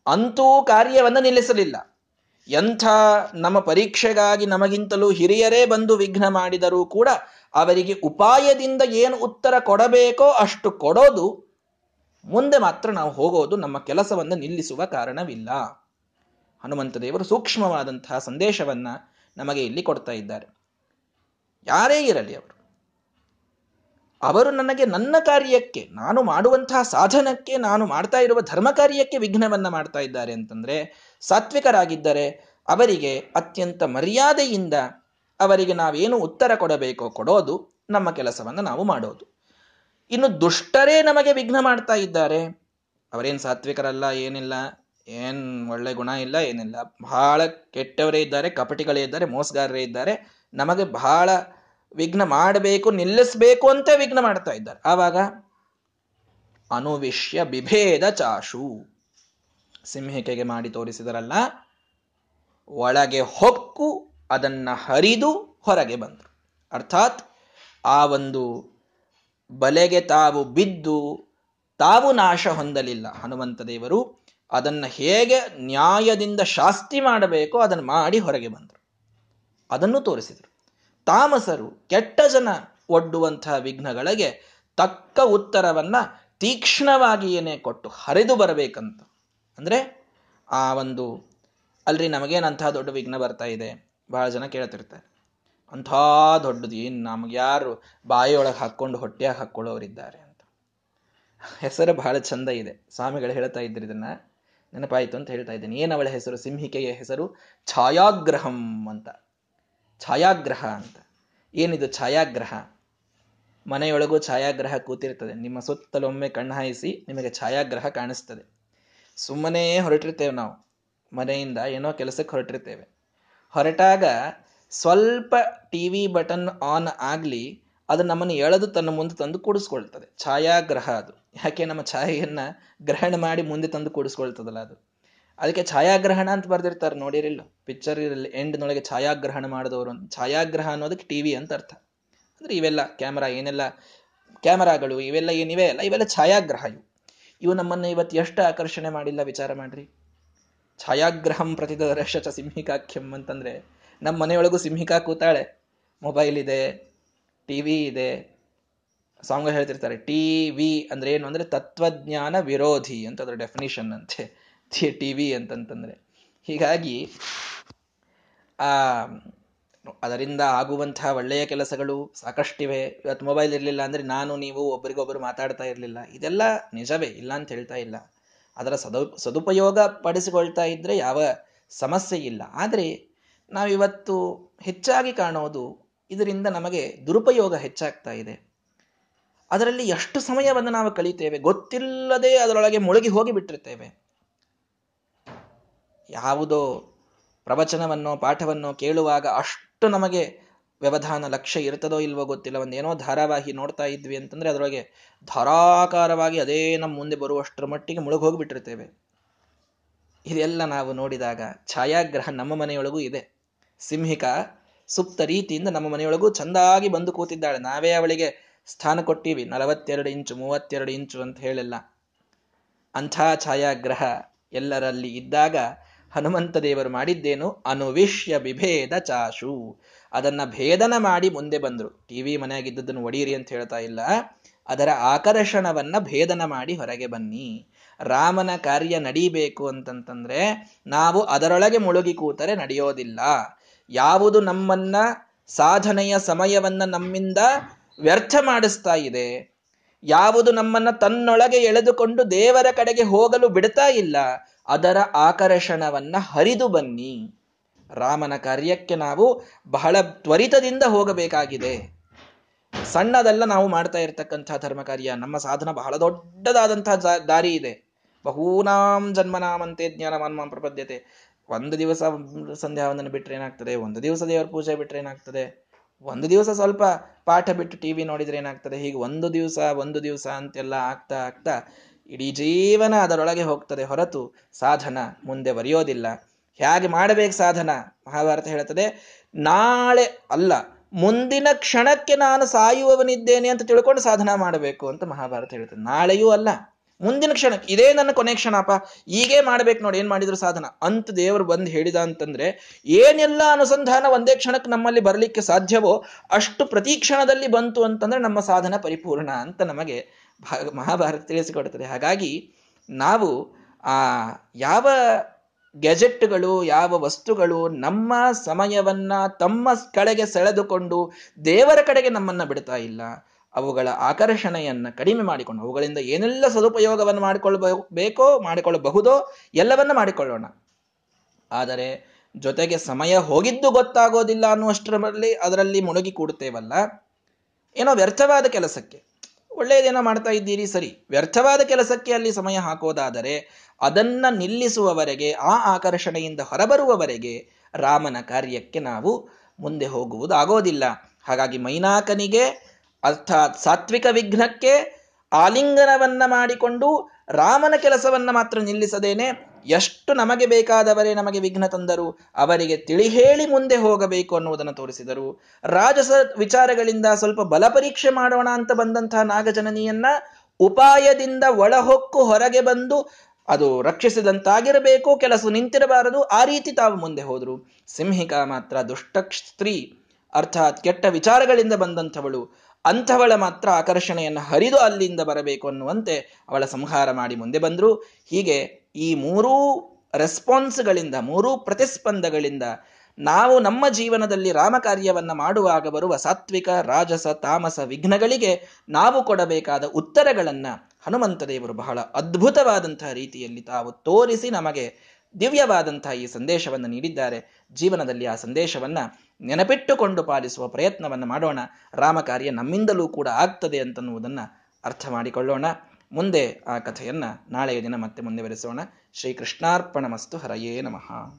ಅಂತೂ ಕಾರ್ಯವನ್ನು ನಿಲ್ಲಿಸಲಿಲ್ಲ. ಎಂಥ ನಮ್ಮ ಪರೀಕ್ಷೆಗಾಗಿ ನಮಗಿಂತಲೂ ಹಿರಿಯರೇ ಬಂದು ವಿಘ್ನ ಮಾಡಿದರೂ ಕೂಡ ಅವರಿಗೆ ಉಪಾಯದಿಂದ ಏನು ಉತ್ತರ ಕೊಡಬೇಕೋ ಅಷ್ಟು ಕೊಡೋದು, ಮುಂದೆ ಮಾತ್ರ ನಾವು ಹೋಗೋದು ನಮ್ಮ ಕೆಲಸವನ್ನು ನಿಲ್ಲಿಸುವ ಕಾರಣವಿಲ್ಲ. ಹನುಮಂತ ದೇವರು ಸೂಕ್ಷ್ಮವಾದಂತಹ ಸಂದೇಶವನ್ನ ನಮಗೆ ಇಲ್ಲಿ ಕೊಡ್ತಾ ಇದ್ದಾರೆ. ಯಾರೇ ಇರಲಿ ಅವರು. ಅವರು ನನಗೆ ನನ್ನ ಕಾರ್ಯಕ್ಕೆ, ನಾನು ಮಾಡುವಂತಹ ಸಾಧನಕ್ಕೆ, ನಾನು ಮಾಡ್ತಾ ಇರುವ ಧರ್ಮ ಕಾರ್ಯಕ್ಕೆ ವಿಘ್ನವನ್ನ ಮಾಡ್ತಾ ಇದ್ದಾರೆ ಅಂತಂದ್ರೆ, ಸಾತ್ವಿಕರಾಗಿದ್ದರೆ ಅವರಿಗೆ ಅತ್ಯಂತ ಮರ್ಯಾದೆಯಿಂದ ಅವರಿಗೆ ನಾವೇನು ಉತ್ತರ ಕೊಡಬೇಕೋ ಕೊಡೋದು, ನಮ್ಮ ಕೆಲಸವನ್ನು ನಾವು ಮಾಡೋದು. ಇನ್ನು ದುಷ್ಟರೇ ನಮಗೆ ವಿಘ್ನ ಮಾಡ್ತಾ ಇದ್ದಾರೆ. ಅವರೇನು ಸಾತ್ವಿಕರಲ್ಲ, ಏನಿಲ್ಲ, ಏನ್ ಒಳ್ಳೆ ಗುಣ ಇಲ್ಲ, ಏನಿಲ್ಲ. ಬಹಳ ಕೆಟ್ಟವರೇ ಇದ್ದಾರೆ, ಕಪಟಿಗಳೇ ಇದ್ದಾರೆ, ಮೋಸಗಾರರೇ ಇದ್ದಾರೆ. ನಮಗೆ ಬಹಳ ವಿಘ್ನ ಮಾಡಬೇಕು, ನಿಲ್ಲಿಸಬೇಕು ಅಂತ ವಿಘ್ನ ಮಾಡ್ತಾ ಇದ್ದಾರೆ. ಆವಾಗ ಅನುವಿಷ್ಯ ಬಿಭೇದ ಚಾಶು. ಸಿಂಹಿಕೆಗೆ ಮಾಡಿ ತೋರಿಸಿದರಲ್ಲ, ಒಳಗೆ ಹೊಕ್ಕು, ಅದನ್ನ ಹರಿದು ಹೊರಗೆ ಬಂದರು. ಅರ್ಥಾತ್ ಆ ಒಂದು ಬಲೆಗೆ ತಾವು ಬಿದ್ದು ತಾವು ನಾಶ ಹೊಂದಲಿಲ್ಲ. ಹನುಮಂತ ದೇವರು ಅದನ್ನ ಹೇಗೆ ನ್ಯಾಯದಿಂದ ಶಾಸ್ತಿ ಮಾಡಬೇಕೋ ಅದನ್ನು ಮಾಡಿ ಹೊರಗೆ ಬಂದರು. ಅದನ್ನು ತೋರಿಸಿದರು. ತಾಮಸರು ಕೆಟ್ಟ ಜನ ಒಡ್ಡುವಂತಹ ವಿಘ್ನಗಳಿಗೆ ತಕ್ಕ ಉತ್ತರವನ್ನ ಏನೇ ಕೊಟ್ಟು ಹರಿದು ಬರಬೇಕಂತ. ಅಂದ್ರೆ ಆ ಒಂದು ಅಲ್ರಿ ನಮಗೇನಂತಹ ದೊಡ್ಡ ವಿಘ್ನ ಬರ್ತಾ ಇದೆ. ಬಹಳ ಜನ ಕೇಳ್ತಿರ್ತಾರೆ. ಅಂಥ ದೊಡ್ಡದು ಏನು ನಮ್ಗೆ ಯಾರು ಬಾಯಿಯೊಳಗೆ ಹಾಕ್ಕೊಂಡು ಹೊಟ್ಟೆಯಾಗ ಹಾಕ್ಕೊಳ್ಳೋರಿದ್ದಾರೆ ಅಂತ. ಹೆಸರು ಬಹಳ ಚಂದ ಇದೆ. ಸ್ವಾಮಿಗಳು ಹೇಳ್ತಾ ಇದ್ರು ಇದನ್ನ. ನೆನಪಾಯಿತು ಅಂತ ಹೇಳ್ತಾ ಇದ್ದೇನೆ. ಏನು ಅವಳ ಹೆಸರು? ಸಿಂಹಿಕೆಯ ಹೆಸರು? ಛಾಯಾಗ್ರಹಂ ಅಂತ. ಛಾಯಾಗ್ರಹ ಅಂತ. ಏನಿದು ಛಾಯಾಗ್ರಹ? ಮನೆಯೊಳಗೂ ಛಾಯಾಗ್ರಹ ಕೂತಿರ್ತದೆ. ನಿಮ್ಮ ಸುತ್ತಲೊಮ್ಮೆ ಕಣ್ಣು ಹಾಯಿಸಿ ನಿಮಗೆ ಛಾಯಾಗ್ರಹ ಕಾಣಿಸ್ತದೆ. ಸುಮ್ಮನೆ ಹೊರಟಿರ್ತೇವೆ ನಾವು. ಮನೆಯಿಂದ ಏನೋ ಕೆಲಸಕ್ಕೆ ಹೊರಟಿರ್ತೇವೆ. ಹೊರಟಾಗ ಸ್ವಲ್ಪ ಟಿ ವಿ ಬಟನ್ ಆನ್ ಆಗಲಿ, ಅದು ನಮ್ಮನ್ನು ಎಳೆದು ತನ್ನ ಮುಂದೆ ತಂದು ಕೂಡಿಸ್ಕೊಳ್ತದೆ. ಛಾಯಾಗ್ರಹ ಅದು. ಯಾಕೆ ನಮ್ಮ ಛಾಯೆಯನ್ನು ಗ್ರಹಣ ಮಾಡಿ ಮುಂದೆ ತಂದು ಕೂಡಿಸ್ಕೊಳ್ತದಲ್ಲ ಅದು. ಅದಕ್ಕೆ ಛಾಯಾಗ್ರಹಣ ಅಂತ ಬರ್ದಿರ್ತಾರೆ ನೋಡಿರಿಲ್ಲ ಪಿಕ್ಚರ್ ಎಂಡ್ನೊಳಗೆ ಛಾಯಾಗ್ರಹಣ ಮಾಡಿದವರು ಛಾಯಾಗ್ರಹ ಅನ್ನೋದಕ್ಕೆ ಟಿವಿ ಅಂತ ಅರ್ಥ. ಅಂದ್ರೆ ಇವೆಲ್ಲ ಕ್ಯಾಮರಾ ಏನೆಲ್ಲ ಕ್ಯಾಮರಾಗಳು ಇವೆಲ್ಲ ಏನಿವೆ ಅಲ್ಲ, ಇವೆಲ್ಲ ಛಾಯಾಗ್ರಹ ಇವು. ಇವು ನಮ್ಮನ್ನು ಇವತ್ತು ಎಷ್ಟು ಆಕರ್ಷಣೆ ಮಾಡಿಲ್ಲ ವಿಚಾರ ಮಾಡ್ರಿ. ಛಾಯಾಗ್ರಹಂ ಪ್ರತಿದರ್ಶ ಸಿಂಹಿಕಾ ಸಿಂಹಿಕಾಖ್ಯಂ ಅಂತಂದ್ರೆ ನಮ್ಮ ಮನೆಯೊಳಗೂ ಸಿಂಹಿಕಾ ಕೂತಾಳೆ. ಮೊಬೈಲ್ ಇದೆ ಟಿ ವಿ ಇದೆ ಸಾಂಗ್ ಹೇಳ್ತಿರ್ತಾರೆ. ಟಿ ವಿ ಅಂದ್ರೆ ಏನು ಅಂದ್ರೆ ತತ್ವಜ್ಞಾನ ವಿರೋಧಿ ಅಂತ ಅದ್ರ ಡೆಫಿನಿಷನ್ ಅಂತೆ. ಟಿ ವಿ ಅಂತಂತಂದ್ರೆ. ಹೀಗಾಗಿ, ಆ, ಅದರಿಂದ ಆಗುವಂತಹ ಒಳ್ಳೆಯ ಕೆಲಸಗಳು ಸಾಕಷ್ಟಿವೆ. ಇವತ್ತು ಮೊಬೈಲ್ ಇರಲಿಲ್ಲ ಅಂದ್ರೆ ನಾನು, ನೀವು ಒಬ್ಬರಿಗೊಬ್ಬರು ಮಾತಾಡ್ತಾ ಇರಲಿಲ್ಲ. ಇದೆಲ್ಲ ನಿಜವೇ, ಇಲ್ಲ ಅಂತ ಹೇಳ್ತಾ ಇಲ್ಲ. ಅದರ ಸದು, ಸದುಪಯೋಗ ಪಡಿಸಿಕೊಳ್ತಾ ಇದ್ರೆ ಯಾವ ಸಮಸ್ಯೆ ಇಲ್ಲ. ಆದರೆ, ನಾವಿವತ್ತು ಹೆಚ್ಚಾಗಿ ಕಾಣೋದು ಇದರಿಂದ ನಮಗೆ ದುರುಪಯೋಗ ಹೆಚ್ಚಾಗ್ತಾ ಇದೆ. ಅದರಲ್ಲಿ ಎಷ್ಟು ಸಮಯವನ್ನು ನಾವು ಕಳೀತೇವೆ ಗೊತ್ತಿಲ್ಲದೆ ಅದರೊಳಗೆ ಮುಳುಗಿ ಹೋಗಿ ಬಿಟ್ಟಿರ್ತೇವೆ ಯಾವುದೋ ಪ್ರವಚನವನ್ನೋ ಪಾಠವನ್ನೋ ಕೇಳುವಾಗ ಅಷ್ಟು ನಮಗೆ ವ್ಯವಧಾನ ಲಕ್ಷ್ಯ ಇರ್ತದೋ ಇಲ್ವೋ ಗೊತ್ತಿಲ್ಲ. ಒಂದೇನೋ ಧಾರಾವಾಹಿ ನೋಡ್ತಾ ಇದ್ವಿ ಅಂತಂದ್ರೆ ಅದರೊಳಗೆ ಧಾರಾಕಾರವಾಗಿ ಅದೇ ನಮ್ಮ ಮುಂದೆ ಬರುವಷ್ಟರ ಮಟ್ಟಿಗೆ ಮುಳುಗೋಗ್ಬಿಟ್ಟಿರ್ತೇವೆ. ಇದೆಲ್ಲ ನಾವು ನೋಡಿದಾಗ ಛಾಯಾಗ್ರಹ ನಮ್ಮ ಮನೆಯೊಳಗೂ ಇದೆ. ಸಿಂಹಿಕ ಸುಪ್ತ ರೀತಿಯಿಂದ ನಮ್ಮ ಮನೆಯೊಳಗೂ ಚಂದಾಗಿ ಬಂದು ಕೂತಿದ್ದಾಳೆ. ನಾವೇ ಅವಳಿಗೆ ಸ್ಥಾನ ಕೊಟ್ಟಿವಿ. ನಲವತ್ತೆರಡು ಇಂಚು, ಮೂವತ್ತೆರಡು ಇಂಚು ಅಂತ ಹೇಳಿಲ್ಲ. ಅಂಥ ಛಾಯಾಗ್ರಹ ಎಲ್ಲರಲ್ಲಿ ಇದ್ದಾಗ ಹನುಮಂತ ದೇವರು ಮಾಡಿದ್ದೇನು? ಅನುವಿಷ್ಯ ವಿಭೇದ ಚಾಶು. ಅದನ್ನ ಭೇದನ ಮಾಡಿ ಮುಂದೆ ಬಂದರು. ಟಿವಿ ಮನೆಯಾಗಿದ್ದದನ್ನು ಒಡೀರಿ ಅಂತ ಹೇಳ್ತಾ ಇಲ್ಲ. ಅದರ ಆಕರ್ಷಣವನ್ನ ಭೇದನ ಮಾಡಿ ಹೊರಗೆ ಬನ್ನಿ. ರಾಮನ ಕಾರ್ಯ ನಡೀಬೇಕು ಅಂತಂತಂದ್ರೆ ನಾವು ಅದರೊಳಗೆ ಮುಳುಗಿ ಕೂತರೆ ನಡೆಯೋದಿಲ್ಲ. ಯಾವುದು ನಮ್ಮನ್ನ ಸಾಧನೆಯ ಸಮಯವನ್ನ ನಮ್ಮಿಂದ ವ್ಯರ್ಥ ಮಾಡಿಸ್ತಾ ಇದೆ. ಯಾವುದು ನಮ್ಮನ್ನ ತನ್ನೊಳಗೆ ಎಳೆದುಕೊಂಡು ದೇವರ ಕಡೆಗೆ ಹೋಗಲು ಬಿಡ್ತಾ ಇಲ್ಲ. ಅದರ ಆಕರ್ಷಣವನ್ನ ಹರಿದು ಬನ್ನಿ. ರಾಮನ ಕಾರ್ಯಕ್ಕೆ ನಾವು ಬಹಳ ತ್ವರಿತದಿಂದ ಹೋಗಬೇಕಾಗಿದೆ. ಸಣ್ಣದಲ್ಲ ನಾವು ಮಾಡ್ತಾ ಇರ್ತಕ್ಕಂಥ ಧರ್ಮ ಕಾರ್ಯ, ನಮ್ಮ ಸಾಧನ ಬಹಳ ದೊಡ್ಡದಾದಂತಹ ದಾರಿ ಇದೆ. ಬಹೂನಾಂ ಜನ್ಮನಾಮಂತೆ ಜ್ಞಾನಮಾನ್ಮಾಂ ಪ್ರಪದ್ಯತೆ. ಒಂದು ದಿವಸ ಸಂಧ್ಯಾವಂದನ ಬಿಟ್ರೆ ಏನಾಗ್ತದೆ? ಒಂದು ದಿವಸ ದೇವರ ಪೂಜೆ ಬಿಟ್ರೆ ಏನಾಗ್ತದೆ? ಒಂದು ದಿವಸ ಸ್ವಲ್ಪ ಪಾಠ ಬಿಟ್ಟು ಟಿವಿ ನೋಡಿದ್ರೆ ಏನಾಗ್ತದೆ? ಹೀಗೆ ಒಂದು ದಿವಸ ಒಂದು ದಿವಸ ಅಂತೆಲ್ಲ ಆಗ್ತಾ ಆಗ್ತಾ ಇಡೀ ಜೀವನ ಅದರೊಳಗೆ ಹೋಗ್ತದೆ ಹೊರತು ಸಾಧನ ಮುಂದೆ ಬರೆಯೋದಿಲ್ಲ. ಹೇಗೆ ಮಾಡಬೇಕು ಸಾಧನ? ಮಹಾಭಾರತ ಹೇಳ್ತದೆ ನಾಳೆ ಅಲ್ಲ, ಮುಂದಿನ ಕ್ಷಣಕ್ಕೆ ನಾನು ಸಾಯುವವನಿದ್ದೇನೆ ಅಂತ ತಿಳ್ಕೊಂಡು ಸಾಧನ ಮಾಡಬೇಕು ಅಂತ ಮಹಾಭಾರತ ಹೇಳ್ತದೆ ನಾಳೆಯೂ ಅಲ್ಲ, ಮುಂದಿನ ಕ್ಷಣ, ಇದೇ ನನ್ನ ಕೊನೆ ಕ್ಷಣಪ್ಪ ಈಗೇ ಮಾಡ್ಬೇಕು ನೋಡಿ, ಏನ್ ಮಾಡಿದ್ರು ಸಾಧನ? ಅಂತ ದೇವರು ಬಂದು ಹೇಳಿದ ಅಂತಂದ್ರೆ, ಏನೆಲ್ಲ ಅನುಸಂಧಾನ ಒಂದೇ ಕ್ಷಣಕ್ಕೆ ನಮ್ಮಲ್ಲಿ ಬರಲಿಕ್ಕೆ ಸಾಧ್ಯವೋ ಅಷ್ಟು ಪ್ರತಿ ಕ್ಷಣದಲ್ಲಿ ಬಂತು ಅಂತಂದ್ರೆ ನಮ್ಮ ಸಾಧನ ಪರಿಪೂರ್ಣ ಅಂತ ನಮಗೆ ಮಹಾಭಾರತ ತಿಳಿಸಿಕೊಡುತ್ತದೆ. ಹಾಗಾಗಿ ನಾವು ಆ ಯಾವ ಗೆಜೆಟ್ಗಳು, ಯಾವ ವಸ್ತುಗಳು ನಮ್ಮ ಸಮಯವನ್ನ ತಮ್ಮ ಕಡೆಗೆ ಸೆಳೆದುಕೊಂಡು ದೇವರ ಕಡೆಗೆ ನಮ್ಮನ್ನ ಬಿಡ್ತಾ ಇಲ್ಲ, ಅವುಗಳ ಆಕರ್ಷಣೆಯನ್ನ ಕಡಿಮೆ ಮಾಡಿಕೊಂಡು, ಅವುಗಳಿಂದ ಏನೆಲ್ಲ ಸದುಪಯೋಗವನ್ನು ಮಾಡಿಕೊಳ್ಳಬೇಕೋ ಮಾಡಿಕೊಳ್ಳಬಹುದೋ ಎಲ್ಲವನ್ನ ಮಾಡಿಕೊಳ್ಳೋಣ. ಆದರೆ ಜೊತೆಗೆ ಸಮಯ ಹೋಗಿದ್ದು ಗೊತ್ತಾಗೋದಿಲ್ಲ ಅನ್ನುವಷ್ಟರಲ್ಲಿ ಅದರಲ್ಲಿ ಮುಳುಗಿ ಕೂಡುತ್ತೇವಲ್ಲ. ಏನೋ ವ್ಯರ್ಥವಾದ ಕೆಲಸಕ್ಕೆ. ಒಳ್ಳೆಯದೇನೋ ಮಾಡ್ತಾ ಇದ್ದೀರಿ, ಸರಿ. ವ್ಯರ್ಥವಾದ ಕೆಲಸಕ್ಕೆ ಅಲ್ಲಿ ಸಮಯ ಹಾಕೋದಾದರೆ ಅದನ್ನ ನಿಲ್ಲಿಸುವವರೆಗೆ, ಆ ಆಕರ್ಷಣೆಯಿಂದ ಹೊರಬರುವವರೆಗೆ ರಾಮನ ಕಾರ್ಯಕ್ಕೆ ನಾವು ಮುಂದೆ ಹೋಗುವುದು ಆಗೋದಿಲ್ಲ ಹಾಗಾಗಿ ಮೈನಾಕನಿಗೆ, ಅರ್ಥಾತ್ ಸಾತ್ವಿಕ ವಿಘ್ನಕ್ಕೆ ಆಲಿಂಗನವನ್ನ ಮಾಡಿಕೊಂಡು ರಾಮನ ಕೆಲಸವನ್ನ ಮಾತ್ರ ನಿಲ್ಲಿಸದೇನೆ ಎಷ್ಟು ನಮಗೆ ಬೇಕಾದವರೇ ನಮಗೆ ವಿಘ್ನ ತಂದರು, ಅವರಿಗೆ ತಿಳಿ ಹೇಳಿ ಮುಂದೆ ಹೋಗಬೇಕು ಅನ್ನುವುದನ್ನು ತೋರಿಸಿದರು. ರಾಜಸ ವಿಚಾರಗಳಿಂದ ಸ್ವಲ್ಪ ಬಲ ಪರೀಕ್ಷೆ ಮಾಡೋಣ ಅಂತ ಬಂದಂತಹ ನಾಗಜನನಿಯನ್ನ ಉಪಾಯದಿಂದ ಒಳಹೊಕ್ಕು ಹೊರಗೆ ಬಂದು ಅದು ರಕ್ಷಿಸಿದಂತಾಗಿರಬೇಕು, ಕೆಲಸ ನಿಂತಿರಬಾರದು, ಆ ರೀತಿ ತಾವು ಮುಂದೆ ಹೋದರು. ಸಿಂಹಿಕಾ ಮಾತ್ರ ದುಷ್ಟ ಸ್ತ್ರೀ, ಅರ್ಥಾತ್ ಕೆಟ್ಟ ವಿಚಾರಗಳಿಂದ ಬಂದಂಥವಳು. ಅಂಥವಳ ಮಾತ್ರ ಆಕರ್ಷಣೆಯನ್ನು ಹರಿದು ಅಲ್ಲಿಂದ ಬರಬೇಕು ಅನ್ನುವಂತೆ ಅವಳ ಸಂಹಾರ ಮಾಡಿ ಮುಂದೆ ಬಂದರು. ಹೀಗೆ ಈ ಮೂರೂ ರೆಸ್ಪಾನ್ಸ್ಗಳಿಂದ ಮೂರೂ ಪ್ರತಿಸ್ಪಂದಗಳಿಂದ ನಾವು ನಮ್ಮ ಜೀವನದಲ್ಲಿ ರಾಮ ಕಾರ್ಯವನ್ನ ಮಾಡುವಾಗ ಬರುವ ಸಾತ್ವಿಕ, ರಾಜಸ, ತಾಮಸ ವಿಘ್ನಗಳಿಗೆ ನಾವು ಕೊಡಬೇಕಾದ ಉತ್ತರಗಳನ್ನು ಹನುಮಂತ ದೇವರು ಬಹಳ ಅದ್ಭುತವಾದಂತಹ ರೀತಿಯಲ್ಲಿ ತಾವು ತೋರಿಸಿ ನಮಗೆ ದಿವ್ಯವಾದಂತಹ ಈ ಸಂದೇಶವನ್ನು ನೀಡಿದ್ದಾರೆ. ಜೀವನದಲ್ಲಿ ಆ ಸಂದೇಶವನ್ನು ನೆನಪಿಟ್ಟುಕೊಂಡು ಪಾಲಿಸುವ ಪ್ರಯತ್ನವನ್ನು ಮಾಡೋಣ. ರಾಮ ಕಾರ್ಯ ನಮ್ಮಿಂದಲೂ ಕೂಡ ಆಗ್ತದೆ ಅಂತನ್ನುವುದನ್ನು ಅರ್ಥ ಮಾಡಿಕೊಳ್ಳೋಣ. ಮುಂದೆ ಆ ಕಥೆಯನ್ನು ನಾಳೆಯ ದಿನ ಮತ್ತೆ ಮುಂದೆ ಶ್ರೀ ಶ್ರೀಕೃಷ್ಣಾರ್ಪಣ ಮಸ್ತು ಹರಯೇ ನಮಃ.